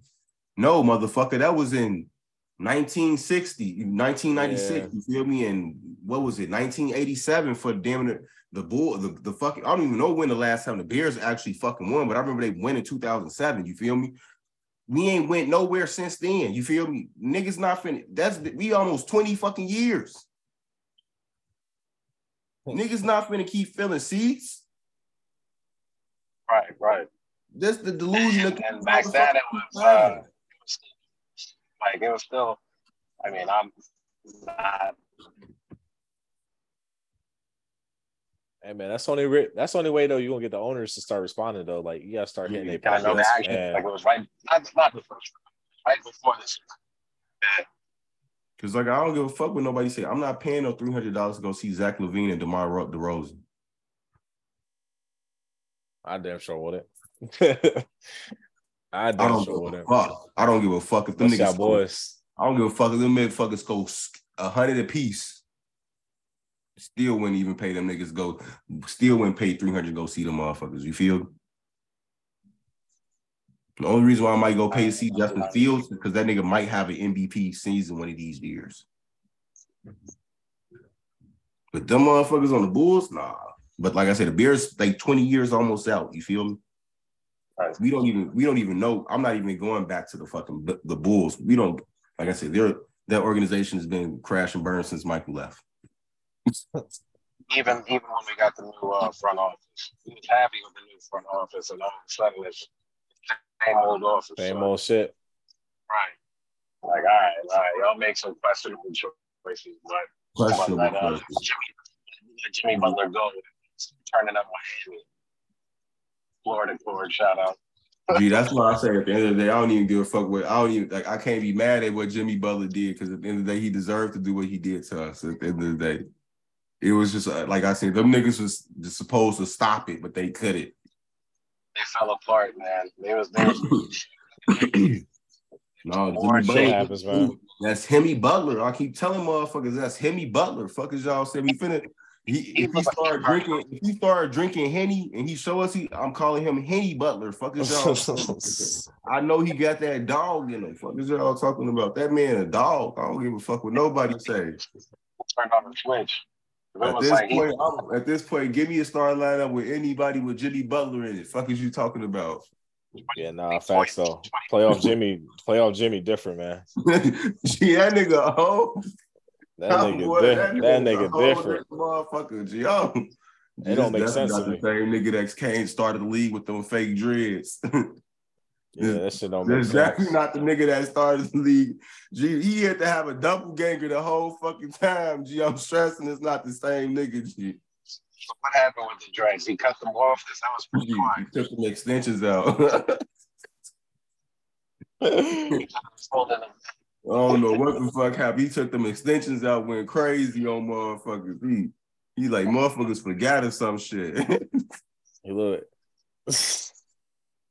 no motherfucker. That was in 1960, 1996. Yeah. You feel me? And what was it? 1987 for damn it. The bull, the, the fucking, I don't even know when the last time the Bears actually fucking won, but I remember they went in 2007. You feel me? We ain't went nowhere since then. You feel me? Niggas not finished. That's we almost 20 fucking years. Niggas not finna keep filling seats. Right, right. That's the delusion. And, and back then it was, uh, it was like it was still. I mean, I'm not. Hey man, that's only re- that's the only way though you're gonna get the owners to start responding though. Like you gotta start hitting their pockets. The action, and... Like it was right, not, not the first, right before this. Yeah. Cause like I don't give a fuck what nobody say. I'm not paying no three hundred dollars to go see Zach LaVine and DeMar DeRozan. I damn sure wouldn't. I damn I don't sure wouldn't. Fuck. I don't give a fuck if them What's niggas boys. I don't give a fuck if them motherfuckers go a hundred a piece. Still wouldn't even pay them niggas go. Still wouldn't pay three hundred go see them motherfuckers. You feel? The only reason why I might go pay to see Justin Fields is because that nigga might have an MVP season one of these years. But them motherfuckers on the Bulls, nah. But like I said, the Bears like 20 years almost out. You feel me? We don't even we don't even know. I'm not even going back to the fucking the Bulls. We don't like I said, their that organization has been crash and burn since Michael left. Even even when we got the new uh, front office, he was happy with the new front office, and all of a sudden it's same old office. Same so. old shit. Right. Like, all right, all right, y'all make some questionable choices, but questionable let, uh, Jimmy, let Jimmy Butler go, turning up Miami. Florida Ford, shout out. Gee, that's why I say at the end of the day, I don't even give a fuck what I don't even like. I can't be mad at what Jimmy Butler did because at the end of the day, he deserved to do what he did to us. At the end of the day, it was just uh, like I said, them niggas was just supposed to stop it, but they couldn't they fell apart, man. They was they was No, Jimmy Butler, happens, man. That's Henny Butler. I keep telling motherfuckers that's Henny Butler. Fuckers y'all said we finna. He, if he start drinking, if he started drinking henny and he show us, he, I'm calling him Henny Butler. Fuckers y'all. I know he got that dog in him. Fuckers y'all talking about that man a dog. I don't give a fuck what nobody say. Turn on the switch. At this like point, I'm, at this point, give me a star lineup with anybody with Jimmy Butler in it. Fuck is you talking about? Yeah, nah, facts though. Playoff Jimmy, playoff Jimmy, different man. Gee, that nigga, oh, that nigga, boy, di- that nigga, that nigga different. Motherfucker, yo. Oh. It don't make sense to me. The same nigga that came started the league with them fake dreads. Yeah, that shit don't make exactly sense. not the nigga that started the league. G, he had to have a double ganger the whole fucking time. G, I'm stressing it's not the same nigga. G. So what happened with the dreads? He cut them off. This that was pretty G, quiet. He took them extensions out. I don't know what the fuck happened. He took them extensions out, went crazy on motherfuckers. He, he like motherfuckers forgot or some shit. he look.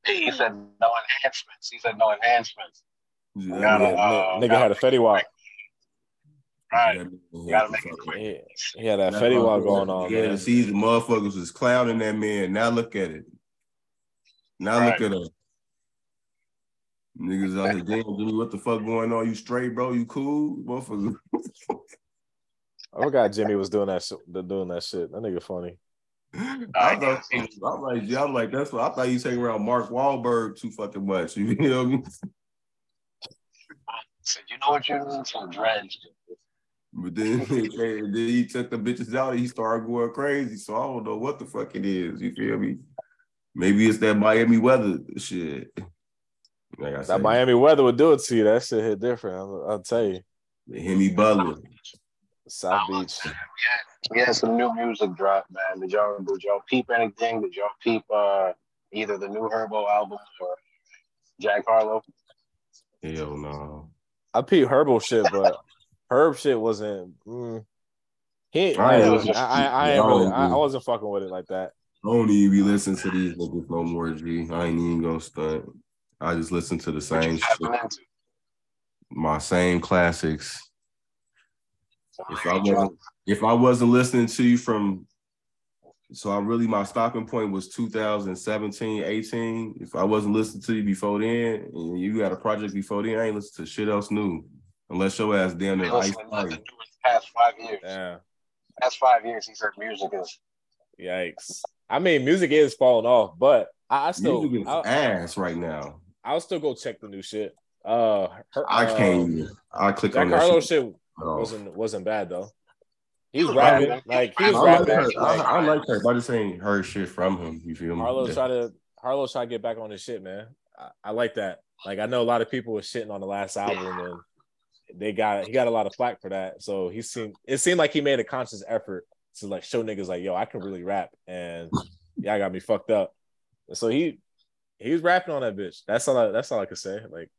He said no enhancements. He said no enhancements. Yeah, gotta, yeah, uh, nigga had a Fetty Wap. Right. You gotta make it quick. He, he had that Fetty Wap going on. Yeah, the season motherfuckers was clowning that man. Now look at it. Now right. look at him. Niggas out here, damn, Jimmy, what the fuck going on? You straight, bro? You cool? Motherfucker. I forgot Jimmy was doing that shit, doing that shit. That nigga funny. I thought, I'm like, yeah, I'm like, that's what I thought you taking around Mark Wahlberg too fucking much. You know what I mean? Said, you know what you need some dreads. But then, then he took the bitches out and he started going crazy. So I don't know what the fuck it is. You feel me? Maybe it's that Miami weather shit. Like that Miami weather would do it to you. That shit hit different. I'll, I'll tell you. The Henny Butler. South Beach. Yeah, we had some new music drop, man. Did y'all did y'all peep anything? Did y'all peep uh either the new Herbo album or Jack Harlow? Hell no. I peep Herbo shit, but Herb shit wasn't. Mm, he, I I, ain't I, listen- I, I, really, I, I wasn't fucking with it like that. I don't even be listening to these niggas no more, G. I ain't even gonna stunt. I just listen to the same shit, my same classics. If I I ain't trying- wasn't, if I wasn't listening to you from, so I really my stopping point was 2017, 18. If I wasn't listening to you before then, and you got a project before then, I ain't listen to shit else new, unless your ass damn near ice nothing Spice. new in the past five years. Yeah, Past five years, he said music is yikes. I mean, music is falling off, but I, I still, Music is I, ass right now. I'll still go check the new shit. Uh, her, I can't even. I click Jack on that Harlow shit. shit wasn't wasn't bad though. He was was rapping rapping. like he I was I like rapping. her. I, Like, I like her, but I just ain't heard shit from him. You feel me? Harlow Yeah. try to Harlow try to get back on his shit, man. I, I like that. Like I know a lot of people were shitting on the last album and they got he got a lot of flack for that. So he seemed it seemed like he made a conscious effort to like show niggas like, yo, I can really rap and yeah, I got me fucked up. And so he he was rapping on that bitch. That's all I, that's all I could say. Like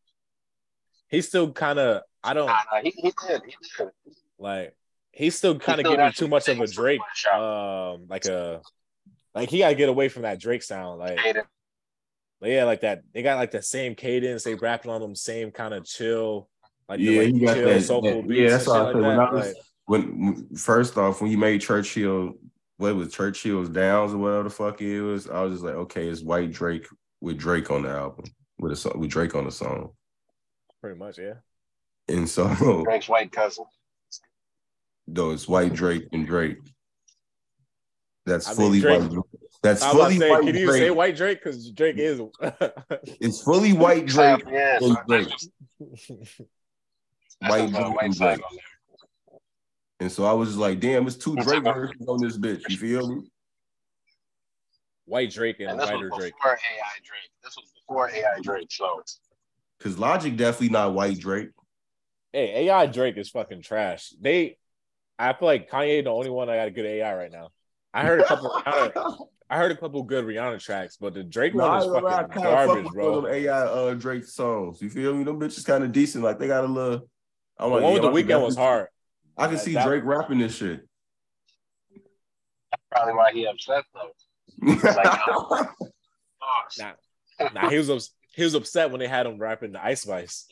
he's still kind of I don't Nah, nah, he, he did. He did. like he's still kind of still giving too much of a things Drake um like a like he gotta get away from that Drake sound. Like But yeah, like that. They got like the same cadence. They rapping on them same kind of chill, like Yeah, the, like, he got chill, that- soulful that- beats. yeah, that's and what I shit said. like When that. I was- Like, when first off, when you made Churchill, what was Churchill's Downs or whatever the fuck it was, I was just like, okay, it's White Drake with Drake on the album with a song with Drake on the song, pretty much, yeah. and so Drake's white cousin. Though it's White Drake and Drake. That's I mean, fully Drake- white. That's I was about fully to say, white can you Drake. say White Drake? Because Drake is. It's fully white Drake Yeah, and so Drake. that's White Drake white and Drake. And so I was just like, damn, it's two Drake versions on this bitch. You feel me? White Drake and And this Whiter was Drake. before AI Drake. This was before AI Drake. So Because Logic definitely not white Drake. Hey, AI Drake is fucking trash. They, I feel like Kanye the only one I got a good AI right now. I heard a couple. Rihanna, I heard a couple good Rihanna tracks, but the Drake No, one is ain't I fucking kind of fuck garbage, with bro. them AI uh, Drake songs. You feel me? Them bitches kind of decent. Like they got a little. I'm The like, one with the Weeknd was hard. I can That- see that- Drake rapping this shit. that's probably why he upset though. like, Oh, Nah, nah, he was ups- he was upset when they had him rapping the Ice Spice.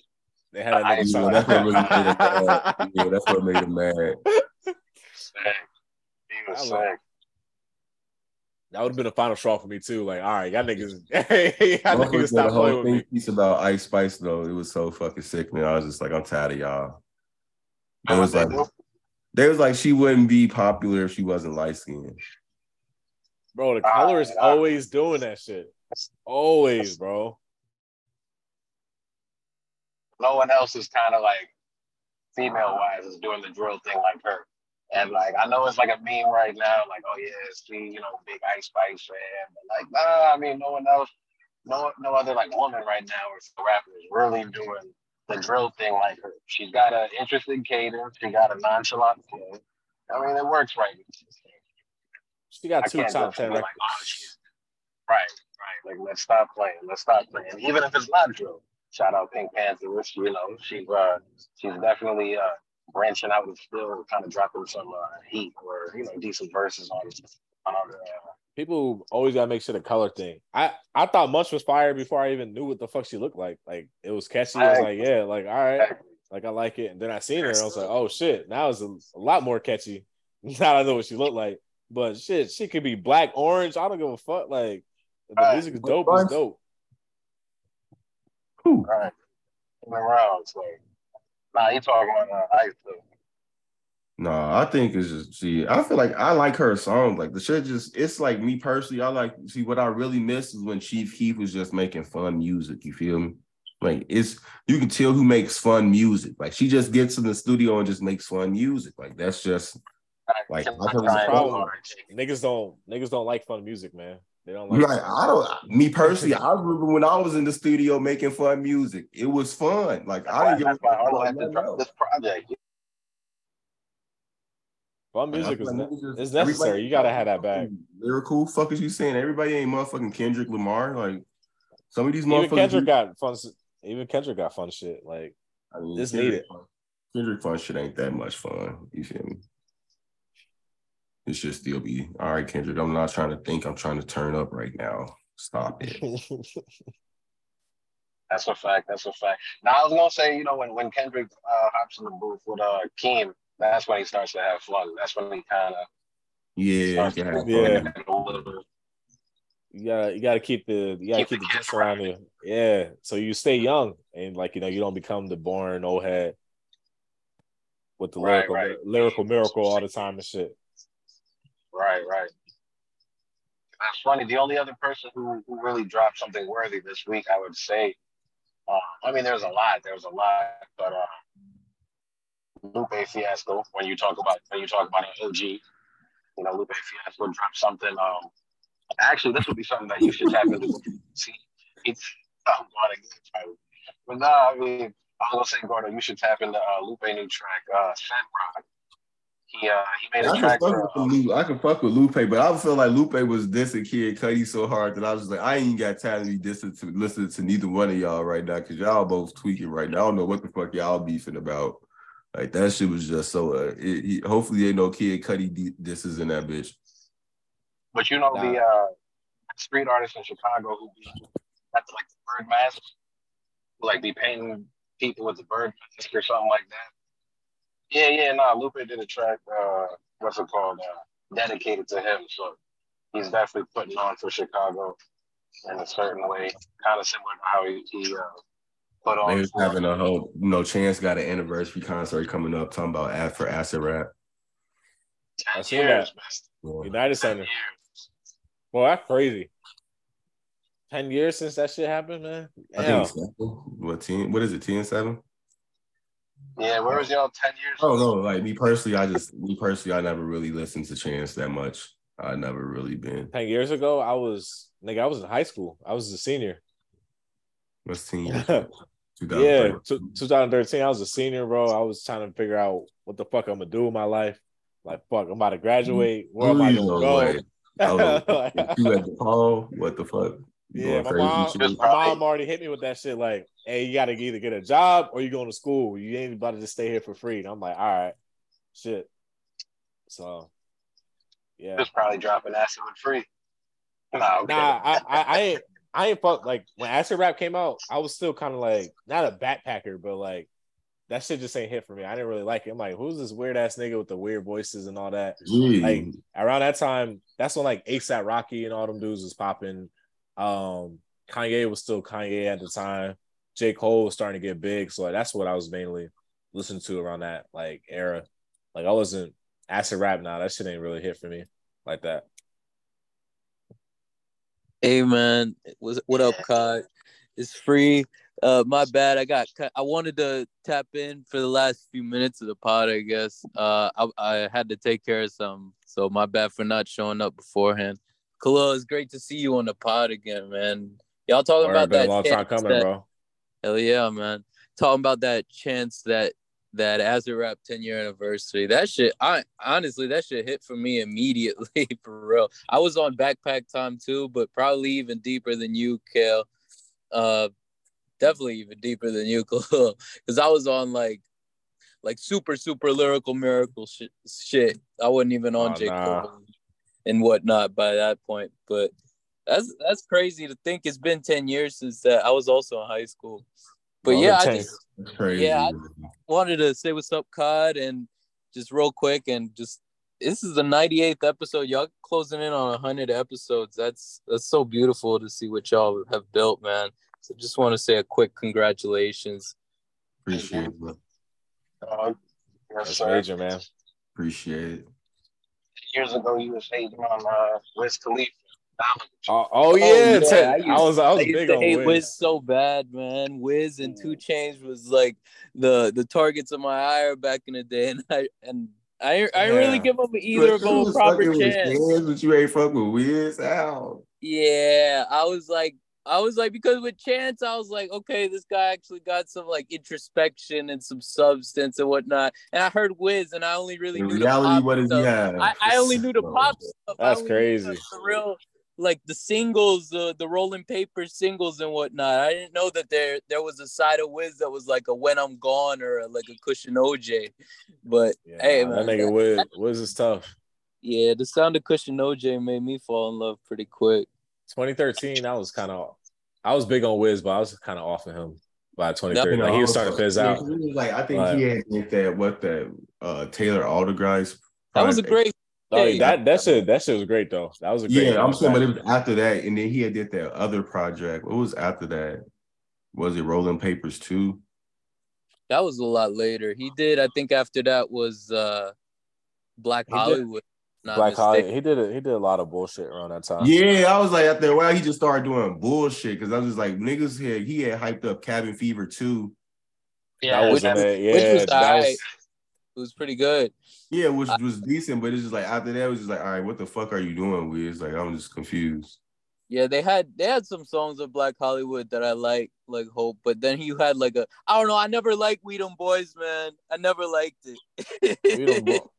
They had that nigga Ice yeah, that's what made him mad. Yeah, that's what made him mad. Sick. He was sick. love- That would have been a final straw for me too. Like, all right, y'all niggas, y'all niggas stop a whole playing with me. piece about Ice Spice though. It was so fucking sick, man. I was just like, I'm tired of y'all. It was like they was like she wouldn't be popular if she wasn't light skinned. Bro, the Ah, color is always doing that shit. Always, bro. no one else is kind of like female wise is doing the drill thing like her. And like I know it's like a meme right now, like, oh yeah, she, you know, big Ice Spice fan. But like, nah, I mean no one else, no no other like woman right now or rapper is really doing the drill thing like her. She's got an interesting cadence, she got a nonchalant flow. I mean, it works right. She got two top ten like, oh, right, right. Like, let's stop playing. Let's stop playing. Even if it's not drill. Shout out Pink Panther. Which, you know, she's uh, she's definitely uh, branching out and still kind of dropping some uh, heat or you know decent verses on on uh, People always gotta make sure the color thing. I I thought Munch was fire before I even knew what the fuck she looked like. Like it was catchy. I was like, yeah, like all right, like I like it. And then I seen her and I was like, oh shit, now it's a, a lot more catchy. Now I know what she looked like. But shit, she could be black, orange. I don't give a fuck. Like the Right. music is dope, it's dope. Whew. right around. So, nah, you talking about uh, Ice too. No, I think it's just see. I feel like I like her songs. Like the shit, just it's like me personally. I like see what I really miss is when Chief Keef was just making fun music. You feel me? Like it's you can tell who makes fun music. Like she just gets in the studio and just makes fun music. Like that's just Like, She's I not thought it was a problem. Niggas don't niggas don't like fun music, man. They don't like like I don't. Me personally, I remember when I was in the studio making fun music. It was fun. Like I didn't give a That's why fuck Harlow about had to nothing drop else. this project. fun music is ne- niggas just- necessary. You gotta have that back. Lyrical, fuck is you saying? Everybody ain't motherfucking Kendrick Lamar. Like some of these Even motherfuckers. Kendrick got fun. Even Kendrick got fun shit. Like I mean, It's Kendrick- needed. Kendrick fun shit ain't that much fun. You feel me? It should still be all right, Kendrick. I'm not trying to think. I'm trying to turn up right now. Stop it. That's a fact. That's a fact. Now I was gonna say, you know, when when Kendrick uh, hops in the booth with uh Keem, that's when he starts to have fun. That's when he kind of Yeah, yeah. Yeah. you gotta you gotta keep the you gotta Keep keep the the kids around you. Yeah. So you stay young and like you know you don't become the boring old head with the Right, lyrical right. lyrical miracle all the time and shit. Right, right. That's funny. The only other person who, who really dropped something worthy this week, I would say, uh, I mean, there's a lot. There's a lot, but uh, Lupe Fiasco. When you talk about when you talk about an OG, you know, Lupe Fiasco dropped something. Um, actually, this would be something that you should tap into. See, it's I'm going probably. but no, I mean, I was gonna say, Gordo, you should tap into uh, Lupe new track, uh, Scent Rock. He uh, he made I a can, track fuck for. with Uh, I can fuck with Lupe, but I feel like Lupe was dissing Kid Cudi so hard that I was just like, I ain't got time to be dissing to listen to neither one of y'all right now because y'all both tweaking right now. I don't know what the fuck y'all beefing about. Like that shit was just so. Uh, it, he, hopefully, ain't no Kid Cudi di- disses in that bitch. But you know Nah. the uh, street artists in Chicago who be got the, like the bird mask, who like be painting people with the bird mask or something like that. Yeah, yeah, nah. Lupe did a track. Uh, what's it called? Uh, dedicated to him. So he's definitely putting on for Chicago in a certain way, kind of similar to how he, he uh, put on. They was having a whole, you know, Chance got an anniversary concert coming up, talking about ad for acid rap. 10 I seen years, that. man. United Center. years. Well, that's crazy. Ten years since that shit happened, man. I think it's seven. what ten? What is it? Ten seven? Yeah, where was y'all 10 years? Oh no, like me personally, I just me personally, I never really listened to Chance that much. I never really been. Ten years ago, I was nigga, I was in high school. I was a senior. What's ten years? yeah, 2013. t- 2013. I was a senior, bro. I was trying to figure out what the fuck I'm gonna do with my life. Like, fuck, I'm about to graduate. Where am I gonna no go? way. Hold on. If you at the Paul, what the fuck? You Yeah, my mom, my mom already hit me with that shit. Like, hey, you got to either get a job or you going to school. You ain't about to just stay here for free. And I'm like, all right, shit. So, yeah, Just probably dropping acid with free. Nah, okay. nah, I, I, I ain't, I ain't fuck like when Acid Rap came out. I was still kind of like not a backpacker, but like that shit just ain't hit for me. I didn't really like it. I'm like, who's this weird ass nigga with the weird voices and all that? Yeah. like around that time, that's when like ASAP Rocky and all them dudes was popping. Um, Kanye was still Kanye at the time. J. Cole was starting to get big, so like, that's what I was mainly listening to around that like era. Like I wasn't acid rap now. That shit ain't really hit for me like that. Hey man, what's what up, Cod? It's free. Uh, my bad. I got. cut. I wanted to tap in for the last few minutes of the pod. I guess. Uh, I, I had to take care of something, so my bad for not showing up beforehand. Khalil, it's great to see you on the pod again, man. Y'all talking about been that a long time coming, that- bro. Hell yeah, man. Talking about that chance that that As Azure Rap 10 year anniversary. That shit, I honestly that shit hit for me immediately for real. I was on backpack time too, but probably even deeper than you, Kale. Uh definitely even deeper than you, Khalil. Because I was on like like super, super lyrical miracle shit shit. I wasn't even on Oh, J. nah. Cole and whatnot by that point. But that's that's crazy to think it's been 10 years since that. I was also in high school. But Oh, yeah, I just crazy. Yeah, I- wanted to say what's up, Cod, and just real quick and just this is the 98th episode. Y'all closing in on 100 episodes. That's that's so beautiful to see what y'all have built, man. So just want to say a quick congratulations. Appreciate it. bro. Uh, yes, That's sir. major, man. Appreciate it. Years ago, you was hating on uh, Wiz Khalifa. Now look at you. Oh, oh yeah, yeah, Ted- I I, was I was I used big to on hate Wiz. Wiz so bad, man. Wiz and 2 Chainz was like the the targets of my ire back in the day, and I and I I didn't really give them either of them a proper fucking with chance. Chance, But you ain't fuck with Wiz. How? Yeah, I was like, I was like, because with Chance, I was like, okay, this guy actually got some like introspection and some substance and whatnot. And I heard Wiz, and I only really In knew reality, the pop what does he stuff. have? I, I only knew the Bro. pop stuff. That's only knew crazy. The, the real, like the singles, uh, the rolling paper singles and whatnot. I didn't know that there there was a side of Wiz that was like a when I'm gone or a, like a cushion OJ. But Yeah, hey, man, that nigga Wiz, Wiz is tough. yeah, the sound of cushion OJ made me fall in love pretty quick. 2013, I was kind of, I was big on Wiz, but I was kind of off of him by 2013. You know, like he was starting to fizz out. like I think But- he had did that what that uh Taylor Allderdice. That was a great. Oh, Hey. that that shit that shit was great though. That was a great. Yeah, I'm saying, but it was after that, and then he had did that other project. What was after that? Was it Rolling Papers too? That was a lot later. He did. I think after that was uh Black He Hollywood. Not Black Holly. He did a, he did a lot of bullshit around that time. Yeah, I was like after a while, he just started doing bullshit because I was just like niggas had he had hyped up Cabin Fever too. Yeah, that which- wasn't it. Yeah, which was that alright. was, It was pretty good. Yeah, which was decent, but it's just like after that, it was just like, all right, what the fuck are you doing, Wiz? Like I'm just confused. Yeah, they had they had some songs of Blacc Hollywood that I like, like Hope. But then you had like a I don't know. I never liked We Dem Boyz, man. I never liked it. we don't go-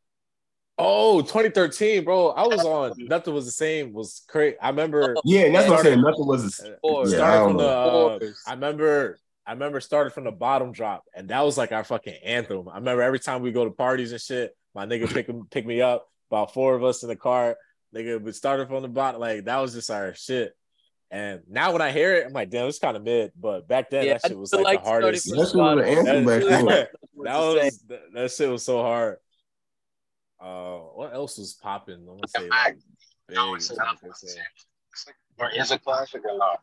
Oh, 2013, bro. I was on Nothing Was the Same. Was crazy. I remember Yeah, and that's what I'm saying. Nothing was. A, Or- yeah, I started don't from the. know. Uh, I remember. I remember started from the bottom drop, and that was like our fucking anthem. I remember every time we go to parties and shit, my nigga pick him, pick me up. About four of us in the car, nigga. We started from the bottom, like that was just our shit. And now when I hear it, I'm like, damn, it's kind of mid. But back then, Yeah, that shit was like like the hardest. starting That shit was an anthem back then. that, that was that, that shit was so hard. Uh, what else was popping? I'm gonna say like, big. No, it's not. something to say. Or is it classic or not?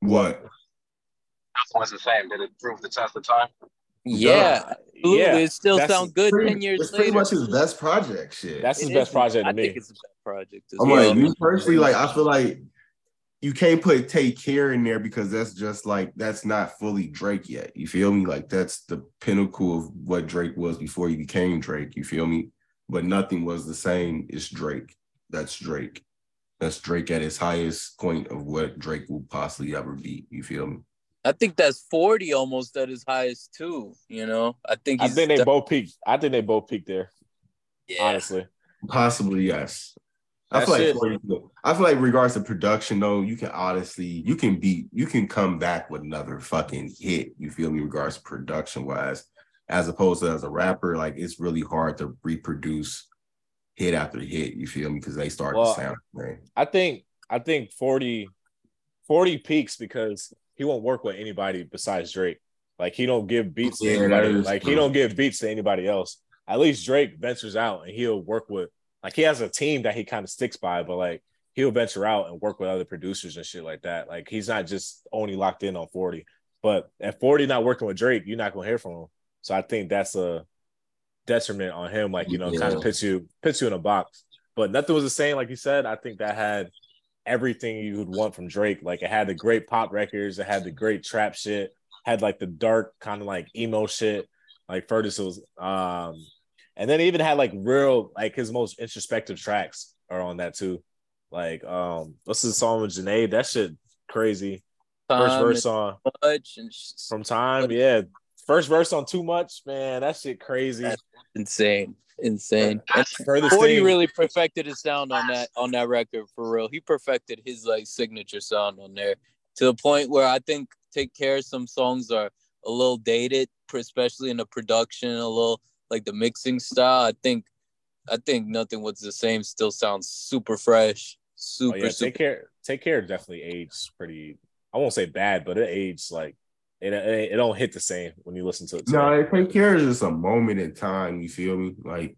What? Nothing was the same. Did it prove the test of time? Yeah, absolutely. yeah. It still That's sound good Pretty- ten years it's pretty much his best project. Shit. That's his It best is. project I to me. think it's the best project. I'm well. like me personally, like I feel like you can't put take care in there because that's just like that's not fully Drake yet. You feel me? Like that's the pinnacle of what Drake was before he became Drake. You feel me? But nothing was the same. It's Drake. That's Drake. That's Drake at his highest point of what Drake will possibly ever be. You feel me? I think that's forty almost at his highest too. You know, I think I think they both peaked. I think they both peaked there. yeah. Honestly, Possibly, yes. I That feel like 40 I feel like regards to production though, you can honestly you can beat you can come back with another fucking hit. You feel me? Regards to production wise, as opposed to as a rapper, like it's really hard to reproduce hit after hit. You feel me? Because they start Well, to sound right. I think I think 40, 40 peaks because he won't work with anybody besides Drake. Like he don't give beats to Yeah, that anybody. Like he don't give beats to anybody else. At least Drake ventures out and he'll work with like he has a team that he kind of sticks by, but like he'll venture out and work with other producers and shit like that. Like he's not just only locked in on 40. But at 40 not working with Drake, you're not gonna hear from him. So I think that's a detriment on him, like you know, kind of puts you puts you in a box. But nothing was the same, like you said. I think that had everything you would want from Drake. Like it had the great pop records, it had the great trap shit, had like the dark kind of like emo shit, like Furtis was um and then even had like real like his most introspective tracks are on that too. Like um what's the song with Jhené? That shit crazy. First verse is on much and sh- from time, yeah. First verse on too much, man. That shit crazy. insane, insane. And Furthest Forty thing, really perfected his sound on that on that record for real. He perfected his like signature sound on there to the point where I think "Take Care" some songs are a little dated, especially in the production, a little like the mixing style. I think, I think nothing was the same. Still sounds super fresh, Oh, super yeah, super. take care. Take care. Definitely aged pretty. I won't say bad, but it aged like it. It, it don't hit the same when you listen to it. No, take care is just a moment in time. You feel me? Like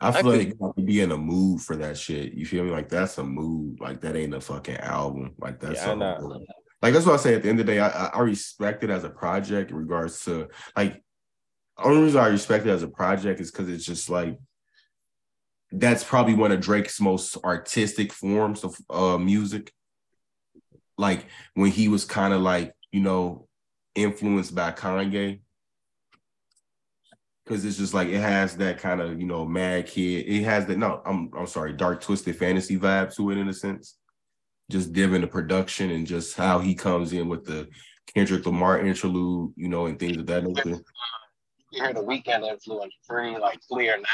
I feel I like you have to be in a mood for that shit. You feel me? Like that's a mood. Like that ain't a fucking album. Like that's Yeah, I a like that's what I say. At the end of the day, I, I I respect it as a project in regards to like. Only reason I respect it as a project is because it's just like that's probably one of Drake's most artistic forms of uh music. Like when he was kind of like you know influenced by Kanye because it's just like it has that kind of you know mad kid. It has that no, I'm I'm sorry, dark twisted fantasy vibe to it in a sense. Just given the production and just how he comes in with the Kendrick Lamar interlude, you know, and things of that nature. You hear the Weeknd influence pretty like clear now.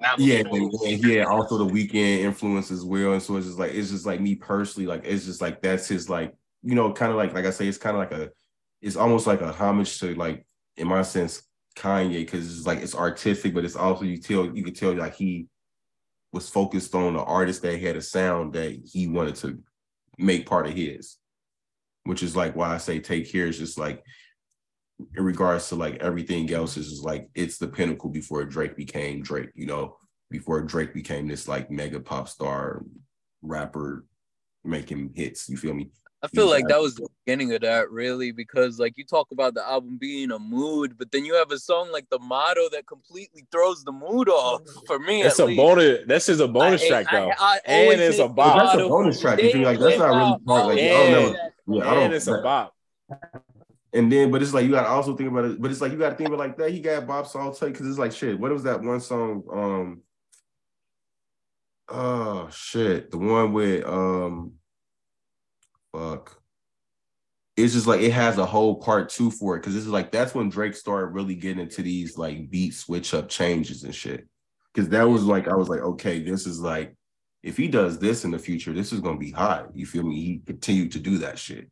Now Yeah, and, and had also the Weeknd influence as well. And so it's just like it's just like me personally, like it's just like that's his like, you know, kind of like like I say, it's kind of like a it's almost like a homage to like in my sense, Kanye, because it's like it's artistic, but it's also you tell you can tell like he was focused on the artist that had a sound that he wanted to make part of his, which is like why I say take care is just like in regards to like everything else is just like it's the pinnacle before Drake became Drake, you know, before Drake became this like mega pop star rapper making hits. You feel me? I feel like that was the beginning of that, really, because like you talk about the album being a mood, but then you have a song like the motto that completely throws the mood off. For me, That's at a least. bonus. That's just a bonus I- track I- though. I And it's a bop. That's a bonus track. You feel? Like that's not really went part. Like out, I don't Yeah. know. Yeah, I don't. and it's a bop. And then, but it's like you gotta also think about it. But it's like you gotta think about like that. He got Bob Salt because it's like shit. What was that one song? Um, oh shit, the one with um, fuck. It's just like it has a whole part two for it because this is like that's when Drake started really getting into these like beat switch up changes and shit. Because that was like I was like, okay, this is like if he does this in the future, this is gonna be hot. You feel me? He continued to do that shit.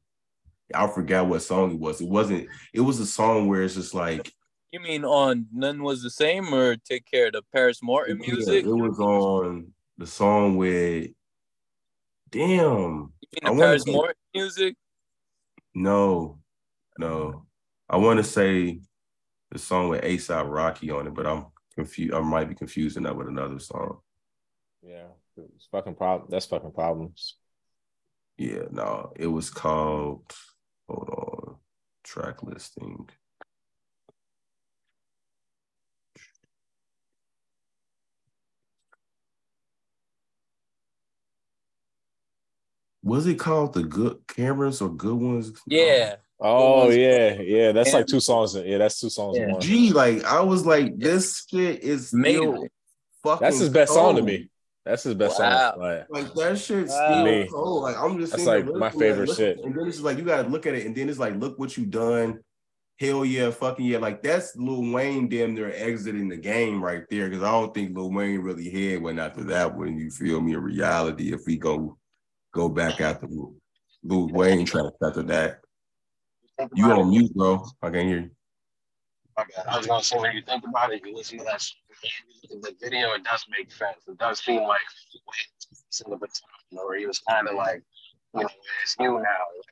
I forgot what song it was. It wasn't. It was a song where it's just like You mean on None Was the Same or Take Care of the Paris Morton yeah, music? it was on the song with. Damn. You mean I the Paris Morton music? No, no. I want to say the song with ASAP Rocky on it, but I'm confused. I might be confusing that with another song. Yeah, it's fucking problem. That's fucking problems. Yeah, no, it was called. Hold on, track listing. Was it called the good cameras or good ones? Yeah. Um, oh ones- yeah, yeah. That's Yeah. like two songs. Yeah, that's two songs in Yeah. one. Gee, like I was like, this shit is still Amazing. fucking. That's his best song to me. That's his best Wow. song. Like, Like that shit's Wow. still Me. cold. Like I'm just That's like my looking at it, favorite looking- shit. And then it's like you gotta look at it, and then it's like, look what you done. Hell yeah, fucking yeah. Like that's Lil Wayne damn near exiting the game right there. Cause I don't think Lil Wayne really had one after that one. You feel me? In reality, if we go go back after Lil, Lil Wayne tracks after that. You on mute, bro. I can't hear you. My bad. I was gonna say when you think about it, you listen to that song and you look at the video, it does make sense. It does seem like it's in the baton, or he was kind of like, you know, it's you now.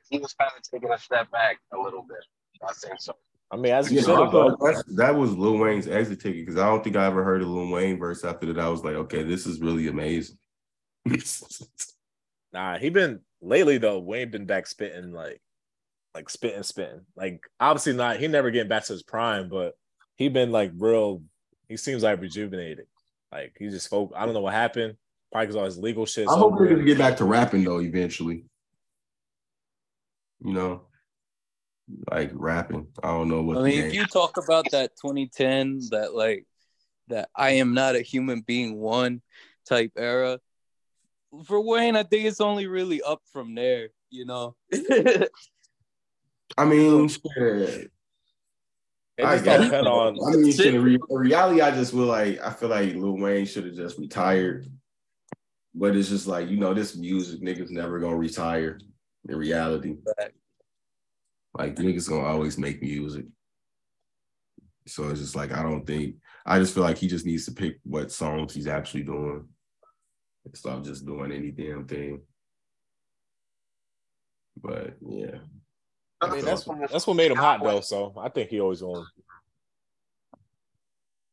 He was kind of taking a step back a little bit. I think so. I mean, as you Yeah, should I have thought though. that's- that was Lil Wayne's exit ticket because I don't think I ever heard a Lil Wayne verse after that. I was like, okay, this is really amazing. Nah, he been lately though. Wayne been back spitting like, like spitting, spitting. Like obviously not. He never getting back to his prime, but he been like real. He seems like rejuvenated. Like he just spoke. I don't know what happened. Probably because all his legal shit. I hope they're gonna get back to rapping though eventually. You know, like rapping. I don't know what. I mean, if you talk about that 2010, that like that I am not a human being one type era, for Wayne, I think it's only really up from there, you know. I mean, shit. I just get don't it. depend on. I mean, shit, in, re- reality, I just feel like I feel like Lil Wayne should have just retired. But it's just like you know, this music niggas never gonna retire. In reality, like niggas gonna always make music. So it's just like I don't think I just feel like he just needs to pick what songs he's actually doing. And stop just doing any damn thing. But yeah. I mean, that's that's what made him hot though. So I think he always on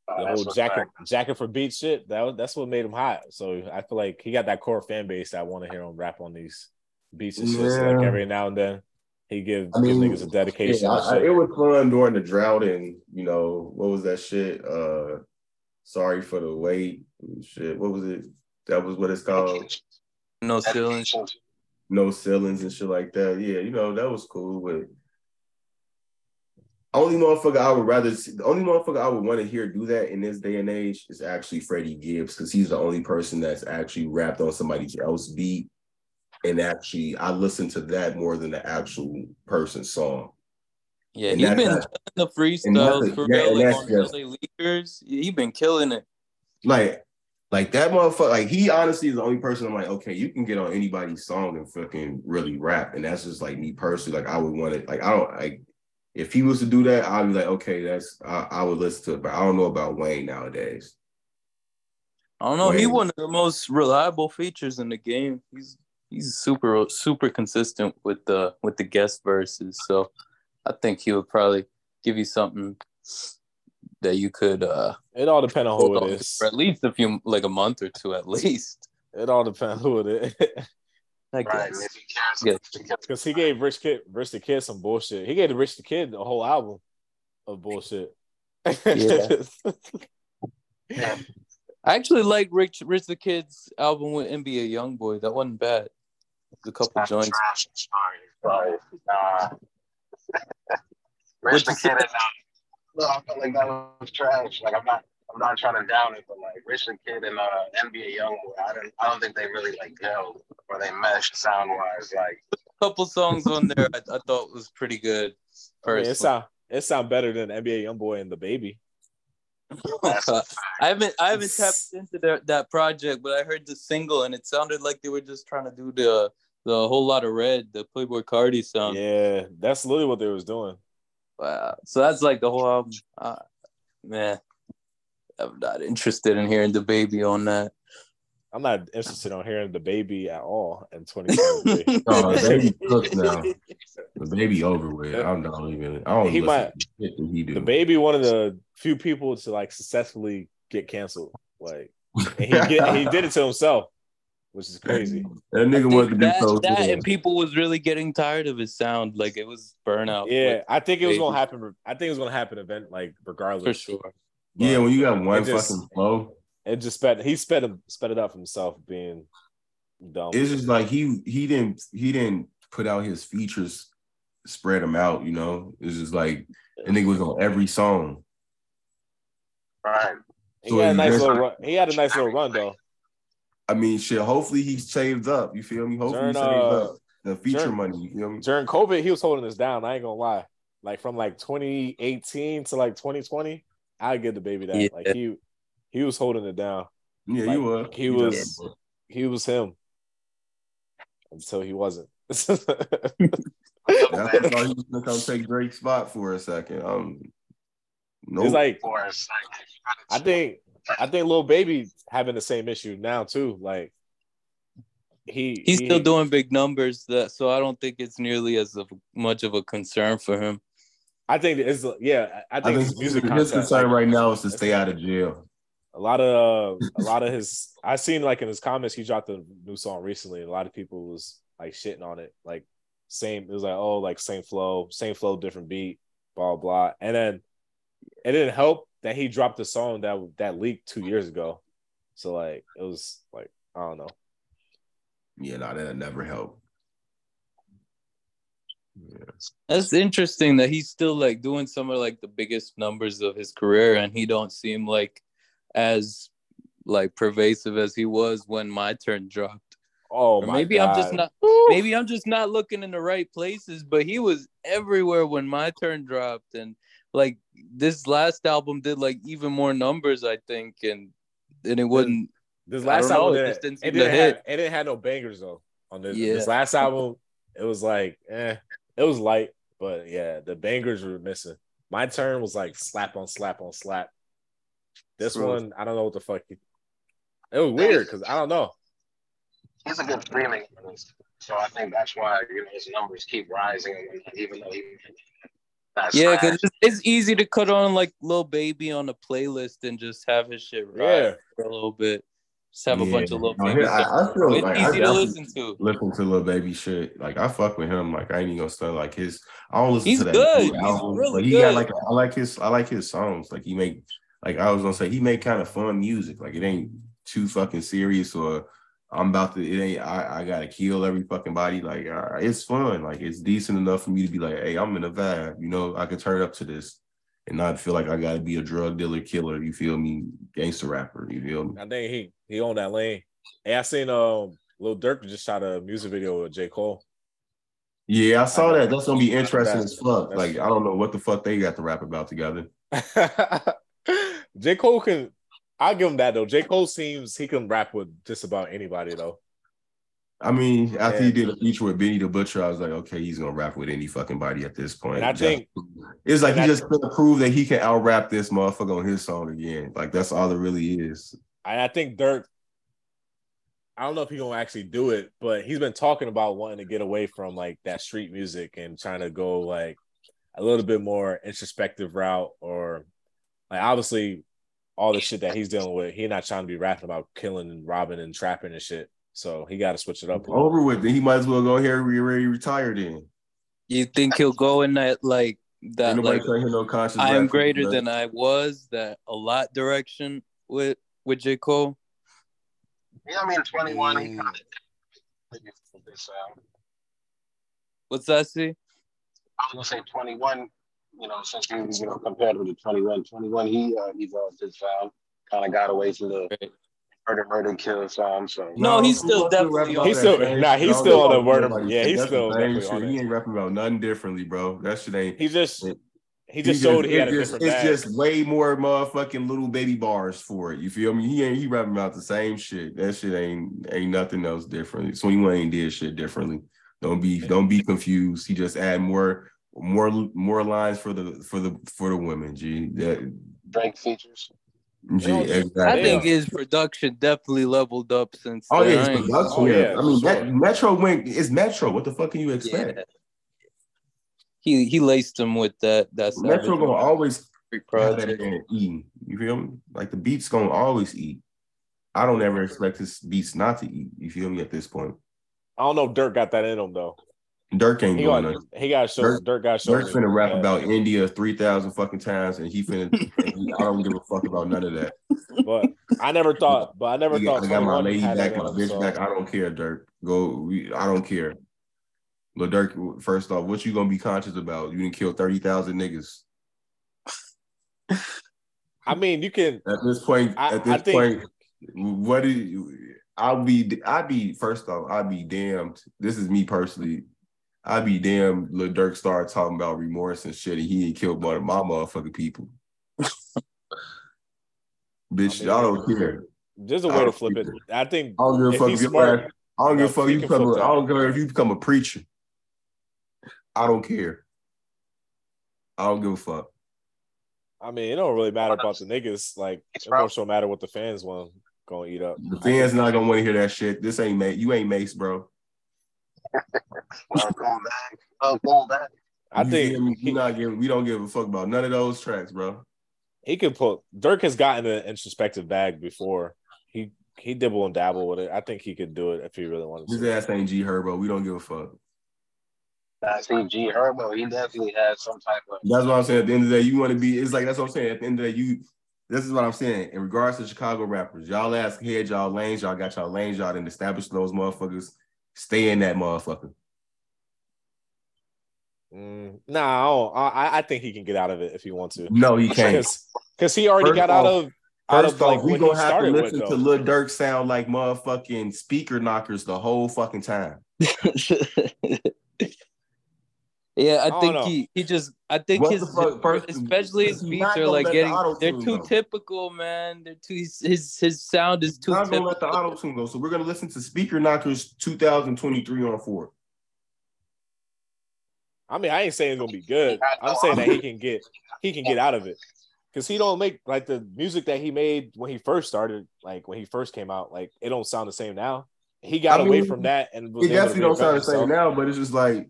Uh, the that's whole jacket fact. jacket for beat shit. That was, that's what made him hot. So I feel like he got that core fan base that want to hear him rap on these beats and shit. So like every now and then he give I mean, give niggas a dedication. Yeah, I- I- it was fun during the drought, and you know what was that shit? Uh, sorry for the wait. Shit, what was it? That was what it's called. no ceilings. No ceilings and shit like that. Yeah, you know that was cool. But only motherfucker I would rather, see, the only motherfucker I would want to hear do that in this day and age is actually Freddie Gibbs because he's the only person that's actually rapped on somebody else's beat. And actually, I listen to that more than the actual person's song. Yeah, And he's that's been not- the and freestyles for yeah, real. and Like on just- LA Leakers, he been killing it. Like Like that motherfucker, like he honestly is the only person I'm like, okay, you can get on anybody's song and fucking really rap. And that's just like me personally. Like I would want it, like I don't like if he was to do that, I'd be like, okay, that's I, I would listen to it, but I don't know about Wayne nowadays. I don't know. He one of the most reliable features in the game. He's he's super super consistent with the with the guest verses. So I think he would probably give you something that you could uh It all depends on who on it to is. for at least a few like a month or two at least. It all depends on who it is. I Right. guess. And if he cares, Yeah. if he cares- Because he gave Rich Kid Rich the Kid some bullshit. He gave the Rich the Kid a whole album of bullshit. Yeah. Yeah. I actually like Rich Rich the Kid's album with NBA YoungBoy. That wasn't bad. There's a couple That's joints. trash. Sorry. Sorry. Nah. Rich the kid is not. No, I felt like that was trash. Like I'm not. I'm not trying to down it, but like Rich the Kid and uh, NBA YoungBoy, I don't. I don't think they really like gelled or they meshed sound wise. Like a couple songs on there I, I thought was pretty good. I mean, it Personally. sound it sound better than NBA YoungBoy and DaBaby. that's a fact. I haven't I haven't tapped into that that project, but I heard the single and it sounded like they were just trying to do the the Whole Lotta Red, the Playboi Carti song. Yeah, that's literally what they was doing. Wow. So that's like the whole album. Uh, man, I'm not interested in hearing DaBaby on that. I'm not interested on hearing DaBaby at all in 2023. No, DaBaby cooked now. DaBaby over with. I'm not even. I don't He listen might- to he do. DaBaby, one of the few people to like successfully get canceled. Like, and he get, he did it to himself, which is crazy. That nigga think wanted to be that, close that and people was really getting tired of his sound. Like it was burnout. Yeah, like, I think it was gonna happen. I think it was gonna happen event like regardless. for sure. Yeah, when you got one just- fucking flow, It just sped. He sped him, sped it up himself being dumb. it's just like he he didn't he didn't put out his features, spread them out. You know, it's just like that nigga was on every song. Right. he so had a nice little run. He had a nice little run though. I mean, shit. Hopefully he saved up. You feel me? Hopefully he saved uh, up the feature during- money. You feel me? During COVID, he was holding us down. I ain't gonna lie. Like from like 2018 to like 2020, I give DaBaby that. Yeah. Like he he was holding it down. Yeah, Like, you were. he You was- definitely He was him until he wasn't. That's I thought he was gonna come take Drake's spot for a second. Um, no, It's like For a second. I think I think little baby having the same issue now too. Like he He's he- still doing big numbers, that so I don't think it's nearly as of much of a concern for him. I think it's yeah. I I think think his music his concern like, right now is to stay out of jail. a lot of a lot of his I seen like in his comments he dropped a new song recently a lot of people was like shitting on it like same it was like oh like same flow same flow different beat blah blah and then it didn't help that he dropped a song that that leaked two years ago so like it was like I don't know Yeah, no, that'll never help. Yeah. That's interesting that he's still like doing some of like the biggest numbers of his career, and he don't seem like as like pervasive as he was when my turn dropped. oh Or my maybe I'm just God. not maybe I'm just not looking in the right places, but he was everywhere when my turn dropped, and like this last album did like even more numbers, I think, and and it wasn't. This last don't know, album it didn't, just didn't it seem to didn't hit. have, it didn't have no bangers though. On this, Yeah. this last album, it was like, eh, it was light, but yeah, the bangers were missing. My turn was like slap on slap on slap. This True. one, I don't know what the fuck. He, it was weird because I don't know. He's a good streaming. So I think that's why you know his numbers keep rising, even though he. That's Yeah, because it's, it's easy to cut on like little Baby on a playlist and just have his shit ride Yeah, for a little bit. Just have a bunch of Lil No, Baby I- I feel it's like I easy to definitely- listen to. Listen to little baby shit. Like I fuck with him. Like I ain't even gonna start like his. I don't listen He's to that good. new He's album, really but he good. got like I like his. I like his songs. Like he make. Like I was gonna say, he make kind of fun music. Like it ain't too fucking serious or I'm about to. It ain't. I, I gotta kill every fucking body. Like uh, it's fun. Like it's decent enough for me to be like, hey, I'm in a vibe. You know, I can turn up to this and not feel like I gotta be a drug dealer, killer. You feel me? Gangster rapper. You feel me? I think he he owned that lane. Hey, I seen um Lil Durk just shot a music video with J Cole. Yeah, I saw that. That's gonna be interesting as fuck. Like I don't know what the fuck they got to rap about together. J Cole can I'll give him that though. J. Cole seems he can rap with just about anybody though. I mean, after he did a feature with Benny the Butcher, I was like, okay, he's gonna rap with any fucking body at this point. And I think it's like he I- just gonna prove that he can out rap this motherfucker on his song again. Like that's all it really is. I, I think Durk. I don't know if he's gonna actually do it, but he's been talking about wanting to get away from like that street music and trying to go like a little bit more introspective route, or like obviously all the shit that he's dealing with. He's not trying to be rapping about killing and robbing and trapping and shit. So he got to switch it up. Over with. Then he might as well go here and already retired in. You think he'll go in that like that nobody like trying to hear no conscious. I am greater from than I was that a lot direction with with J Cole? Yeah, I mean, 21, Mm. kind of this sound. What's that? See? I was gonna say 21. You know, since he was, you know, compared with the 21, 21, he uh, evolved his sound, kind of got away from the Right. murder, murder, kill sound. So No, he's still rapping definitely about on- He's still- same nah, he's I don't still on the fuck word- yeah, say. he's still definitely on shit. it. He ain't rapping about nothing differently, bro. That shit ain't. He just It- he just showed he had a it's different just, bag. it's just way more motherfucking little baby bars for it. You feel me? He ain't he rapping about the same shit. That shit ain't ain't nothing else different. 21 ain't did shit differently. Don't be don't be confused. He just add more more more lines for the for the for the women. G that Drake features. G exactly. I Yeah. think his production definitely leveled up since. Oh yeah, I production. Oh, yeah. yeah, I mean, sure. that, Metro went. It's Metro. What the fuck can you expect? Yeah. He he laced him with that. That's Metro gonna always have that project. man. You feel me? Like the beats gonna always eat. I don't ever expect his beats not to eat. You feel me? At this point, I don't know if Durk got that in him though. Durk ain't He doing got he got to show Durk- Durk got to show. Durk finna rap that. about India three thousand fucking times, and he finna. and he- I don't give a fuck about none of that. but I never thought. But I never thought. I got my lady back, my bitch so- back. I don't care, Durk. Go. We, I don't care. But Durk, first off, what you gonna be conscious about? You didn't kill thirty thousand niggas. I mean, you can. At this point, I- at this I think- point, what do you? I'll be. I'd be first off. I'd be damned. This is me personally. I'd be damn Lil Durk started talking about remorse and shit, and he ain't killed one of my motherfucking people. Bitch, I mean, I don't care. There's a way to don't flip it. think I think I don't give a fuck if your smart, I don't give a fuck. You become. A, flip I that. don't care if you become a preacher. I don't care. I don't give a fuck. I mean, it don't really matter about the niggas. Like, it more so matter what the fans want going to eat up. The fans not gonna want to hear that shit. This ain't Mase. You ain't Mase, bro. Welcome back. Welcome back. I You think feel me? he, we not giving. We don't give a fuck about none of those tracks, bro. he could put Durk has gotten an introspective bag before. He he dibble and dabble with it. I think he could do it if he really wanted His to. ass ain't G Herbo. We don't give a fuck. I see G Herbo. He definitely has some type of. That's what I'm saying. At the end of the day, you want to be. It's like that's what I'm saying. At the end of the day, you. This is what I'm saying. In regards to Chicago rappers, y'all ask head y'all lanes. Y'all got y'all lanes. Y'all didn't establish those motherfuckers. Stay in that motherfucker. Mm, nah, I, don't- I I think he can get out of it if he wants to. No, he can't. Because he already First got out off- of out First of like off, we what gonna have to started with listen to Lil Durk sound like motherfucking speaker knockers the whole fucking time. yeah, I don't think he he just I think What his the fuck, first- especially his beats are like let the getting they're too go. typical, man. They're too his his, his sound is too Not gonna let the auto tune go. So we're gonna listen to Speaker Knockers 2023 on four. I mean, I ain't saying it's gonna be good. I'm saying that he can get he can get out of it because he don't make like the music that he made when he first started, like when he first came out. Like it don't sound the same now. He got I away from that and was It able to definitely don't sound the same now, but it's just like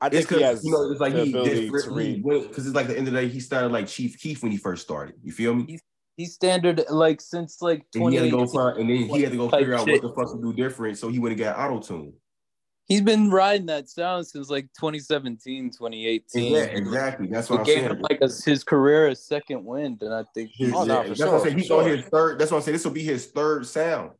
I it's think he because has you know it's like he ability different. Because it's like the end of the day, he started like Chief Keef when he first started. You feel me? He's standard like since like And he had to go find, and then he had to go figure out shit. what the fuck to do different. So he went and got auto tune. He's been riding that sound since like 2017, 2018. Yeah, exactly. That's what It I'm gave saying. him like a, his career a second wind, and I think His- Oh, no, yeah, for that's sure, what I'm saying. for He's on his third. That's what I'm saying. This will be his third sound.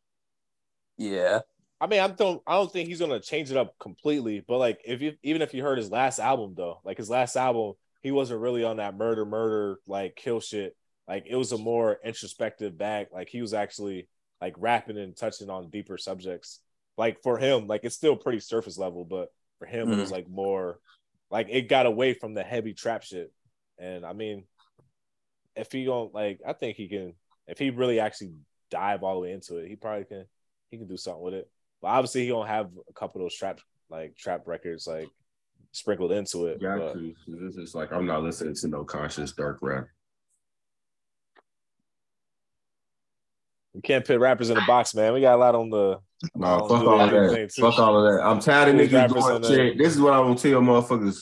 yeah. I mean, I don't I don't think he's gonna change it up completely, but like if you even if you heard his last album though, like his last album, he wasn't really on that murder, murder, like kill shit. Like it was a more introspective bag. Like he was actually like rapping and touching on deeper subjects. Like for him, like it's still pretty surface level, but for him it was mm. like more like it got away from the heavy trap shit. And I mean, if he don't like, I think he can if he really actually dive all the way into it, he probably can he can do something with it. But obviously, he don't have a couple of those trap like trap records like sprinkled into it. Got but- This is like I'm not listening to no conscious dark rap. You can't put rappers in the box, man. We got a lot on the. No, fuck all of that. Fuck all of that. I'm tired of niggas doing in the- shit. This is what I'm gonna tell motherfuckers.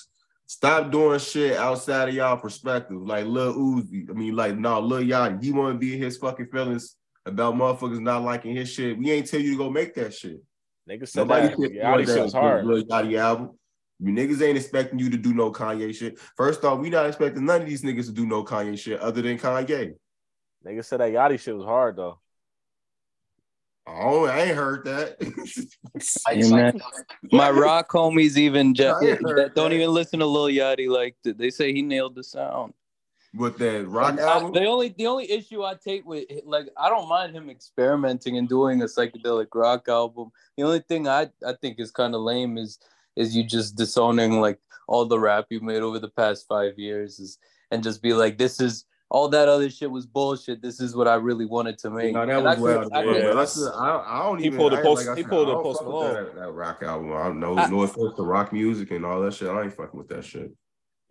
Stop doing shit outside of y'all perspective. Like Lil Uzi. I mean, like, no, Lil Yachty. He wanna be in his fucking feelings about motherfuckers not liking his shit. We ain't tell you to go make that shit. Niggas said Nobody that. said Yeah, that shit was hard. Lil Yachty album. You niggas ain't expecting you to do no Kanye shit. First off, we not expecting none of these niggas to do no Kanye shit other than Kanye. Niggas said that Yachty shit was hard though. Oh, I ain't heard that. Like, My rock homies even ju- I heard that don't that. even listen to Lil Yachty like th- they say he nailed the sound. With that rock I- album. the only the only issue I take with like I don't mind him experimenting and doing a psychedelic rock album. The only thing I I think is kind of lame is is you just disowning like all the rap you made over the past five years is and just be like this is all that other shit was bullshit. This is what I really wanted to make. No, that And was I could- well. I yeah. could- but that's, I, I don't He even. pulled a I- Post- like he said, pulled I a don't Post fuck with Malone. That, that rock album. I don't know. I- no offense to rock music and all that shit. I ain't fucking with that shit.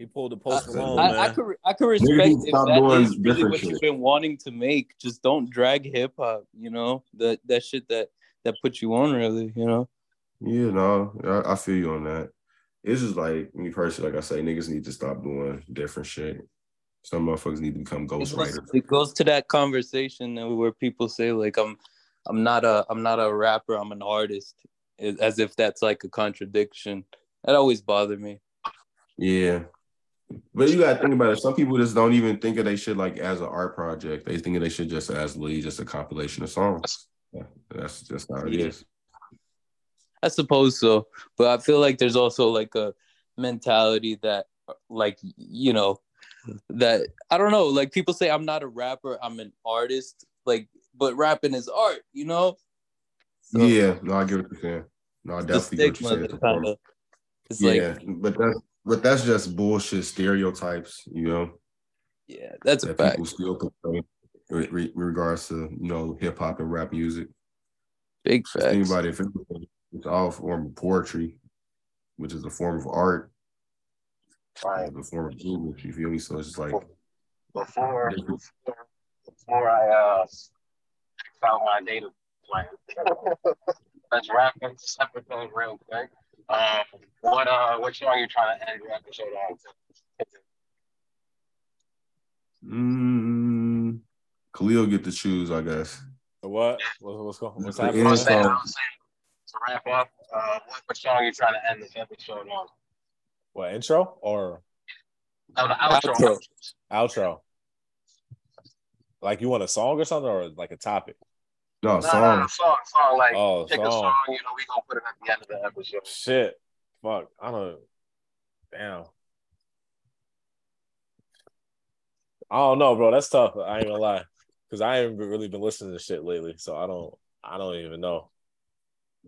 He pulled the uh, post I- Malone, I, man. I could I could respect need if stop that doing is really what shit. you've been wanting to make. Just don't drag hip hop, you know that that shit that that puts you on really, you know. Yeah, no, I, I feel you on that. It's just like me personally, like I say, niggas need to stop doing different shit. Some motherfuckers need to become It goes, ghostwriters. it goes to that conversation where people say like I'm I'm not a I'm not a rapper, I'm an artist, as as if that's like a contradiction. That always bothered me. Yeah. But you gotta think about it. Some people just don't even think of they shit like as an art project. They think of they shit just as literally just a compilation of songs. Yeah, that's just how it is. I suppose so, but I feel like there's also like a mentality that, like you know, that I don't know. Like people say, I'm not a rapper, I'm an artist. Like, but rapping is art, you know. So, yeah, no, I get what you're saying. No, I definitely get what you're saying. It's yeah, like, but that's but that's just bullshit stereotypes, you know, yeah, that's a fact. people still portray in re- regards to you know hip hop and rap music. Big Think facts. about it, if it's all a form of poetry, which is a form of art, Right. it's a form of movement. You feel me? So it's just like Before, before I uh found my data plan. Let's wrap up this episode real quick. Um, what uh, what song you trying to end your episode on? mm, Khalil get to choose, I guess. So what? What- What's going? What's The happening? I end saying, I song. was to wrap up. Uh, what, what song you trying to end this episode on? What intro or Oh, the outro. Outro. outro? Like you want a song or something, or like a topic? No, No, no, no, song. song, song. Like Oh, pick a song. song. You know, we gonna put it at the end of the episode. Shit. Fuck. I don't. Damn. I don't know, bro. That's tough. I ain't gonna lie, because I ain't really been listening to shit lately, so I don't. I don't even know.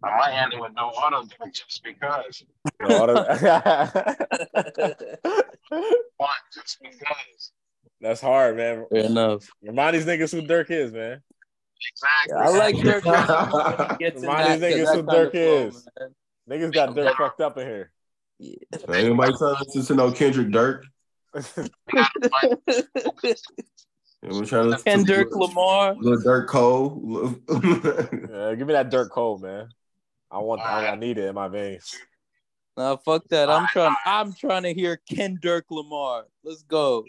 I might end it with no auto tune just because. No, I don't- just because. That's hard, man. Fair enough. Remind these niggas who Durk is, man. Exactly. I like Durk. when he gets in Remind that- these niggas that who Durk is. man. Niggas got Durk fucked up in here. Yeah. Ain't nobody trying to listen to no Kendrick Durk. We gotta find- And we're trying to listen Kendrick to Lamar. Little Durk Cole. Yeah, give me that Durk Cole, man. I want. I, I need it in my veins. Nah, fuck that. I'm trying. I'm trying to hear Kendrick Lamar. Let's go.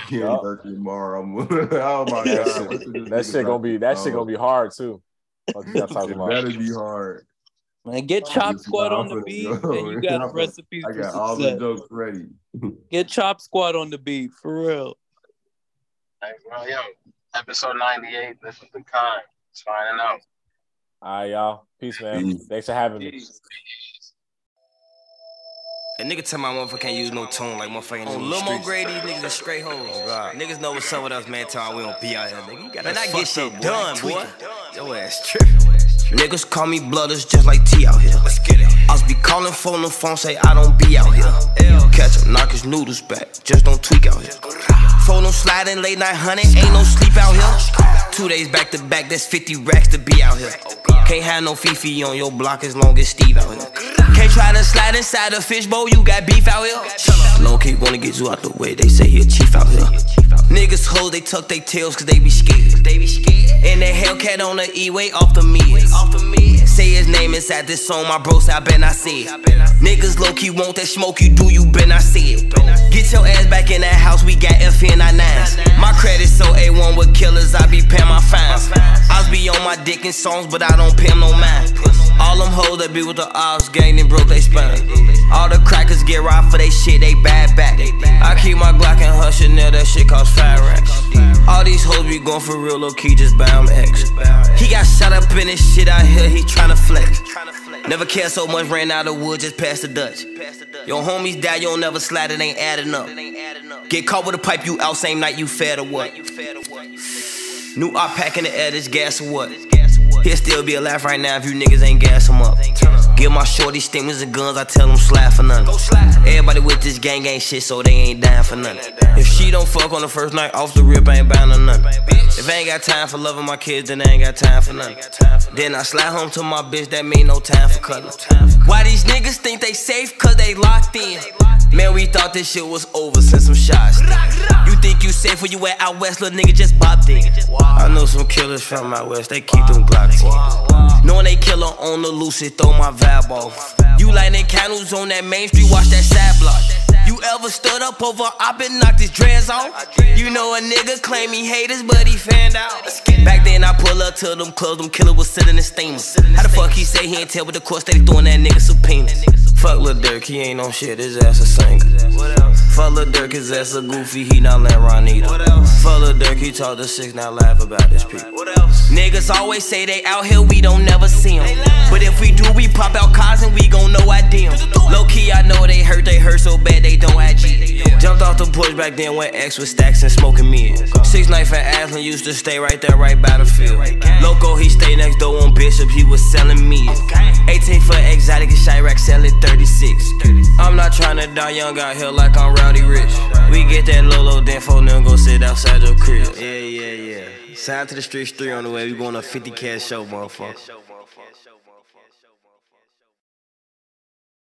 yeah, Durk Lamar. I'm- oh my That god, shit, that shit gonna be. That shit gonna be hard too. What you talking It about? better be hard. Man, get Chop Nah, Squad on the beat, and you got I'm a recipe I for got all the jokes ready. Get Chop Squad on the beat for real. Hey, well, yo, episode 98. This is the kind. It's Signing out. All right, y'all. Peace, man. Peace. Thanks for having me. A nigga tell my motherfucker can't use no tone like motherfucking oh, On Lil Mo Grady, these niggas is straight hoes. Oh, niggas know what's up with us, man. Tell we don't be out here, nigga. You got Man, I get shit done, boy. Your ass tripping. Niggas call me blooders just like T out here. Let's get it. I be calling phone the phone, say I don't be out here. Catch him, knock his noodles back. Just don't tweak out here. Phone no sliding, late night honey, ain't no sleep out here. Two days back to back, that's 50 racks to be out here. Oh, can't have no Fifi on your block as long as Steve out here. Can't try to slide inside a fishbowl, you got beef out here. Long keep wanna get you out the way, they say he a chief out here. Niggas hold, they tuck their tails cause they be scared. They be scared. And that Hellcat on the E-way off the meds. Off the meds. Say his name inside this song, my bro say I bet I see it. Niggas low key want that smoke you do, you been I see it. Get your ass back in that house, we got FN99s. My credit so A1 with killers, I be paying my fines. I be on my dick in songs, but I don't pay no mind. All them hoes that be with the ops gang, they broke they spine. All the crackers get robbed for they shit, they bad back. I keep my Glock and her Chanel, that shit cost five racks. All these hoes be going for real, low key, just buy 'em X. He got shot up in this shit out here, he tryna flex. Never care so much, ran out of wood, just past the Dutch. Your homies die, you don't never slide, it ain't adding up. Get caught with a pipe, you out same night, you fed or what? New op pack in the air, this gas or what? He'll still be alive right now if you niggas ain't gas him up. Give my shorty stimulus and guns, I tell them slap for nothing. Everybody with this gang ain't shit, so they ain't dying for nothing. If she don't fuck on the first night, off the rip, I ain't bound to nothing. If I ain't got time for loving my kids, then I ain't got time for nothing. Then I slide home to my bitch, that mean no time for cuddling. Why these niggas think they safe? Cause they locked in. Man, we thought this shit was over since some shots. You think you safe when you at out west, little nigga just bopped in. I know some killers from out west, they keep them Glocks in. Knowing they killer on the loose, it throw my vibe You lighting candles on that main street, watch that side block. You ever stood up over, I been knocked his dreads off. You know a nigga claim he haters, but he fanned out. Back then I pull up to them clubs, them killer was sitting in steamers. How the fuck he say he ain't tell, but the court they throwing that nigga subpoenas. Fuck Lil Durk, he ain't on shit, his ass a singer. Fuck Lil Durk, his ass a goofy, he not let Ron either. Fuck Lil Durk, he talk to six, now laugh about this people. Niggas always say they out here, we don't never see them. But if we do, we pop out cars and we gon' know I dim. Low key, I know they hurt, they hurt so bad they don't IG. Jumped off the porch back then when X was stacks and smoking me. Six knife at Aslan used to stay right there, right by the field. Loco, he stay next door on Bishop, he was selling me. 18 for exotic and Chiraq selling 36. I'm not trying to die young out here like I'm rowdy rich. We get that Lolo, then phone them go sit outside your crib. Yeah, yeah, yeah. Sign to the streets three on the way. We going to 50 cash show, motherfucker.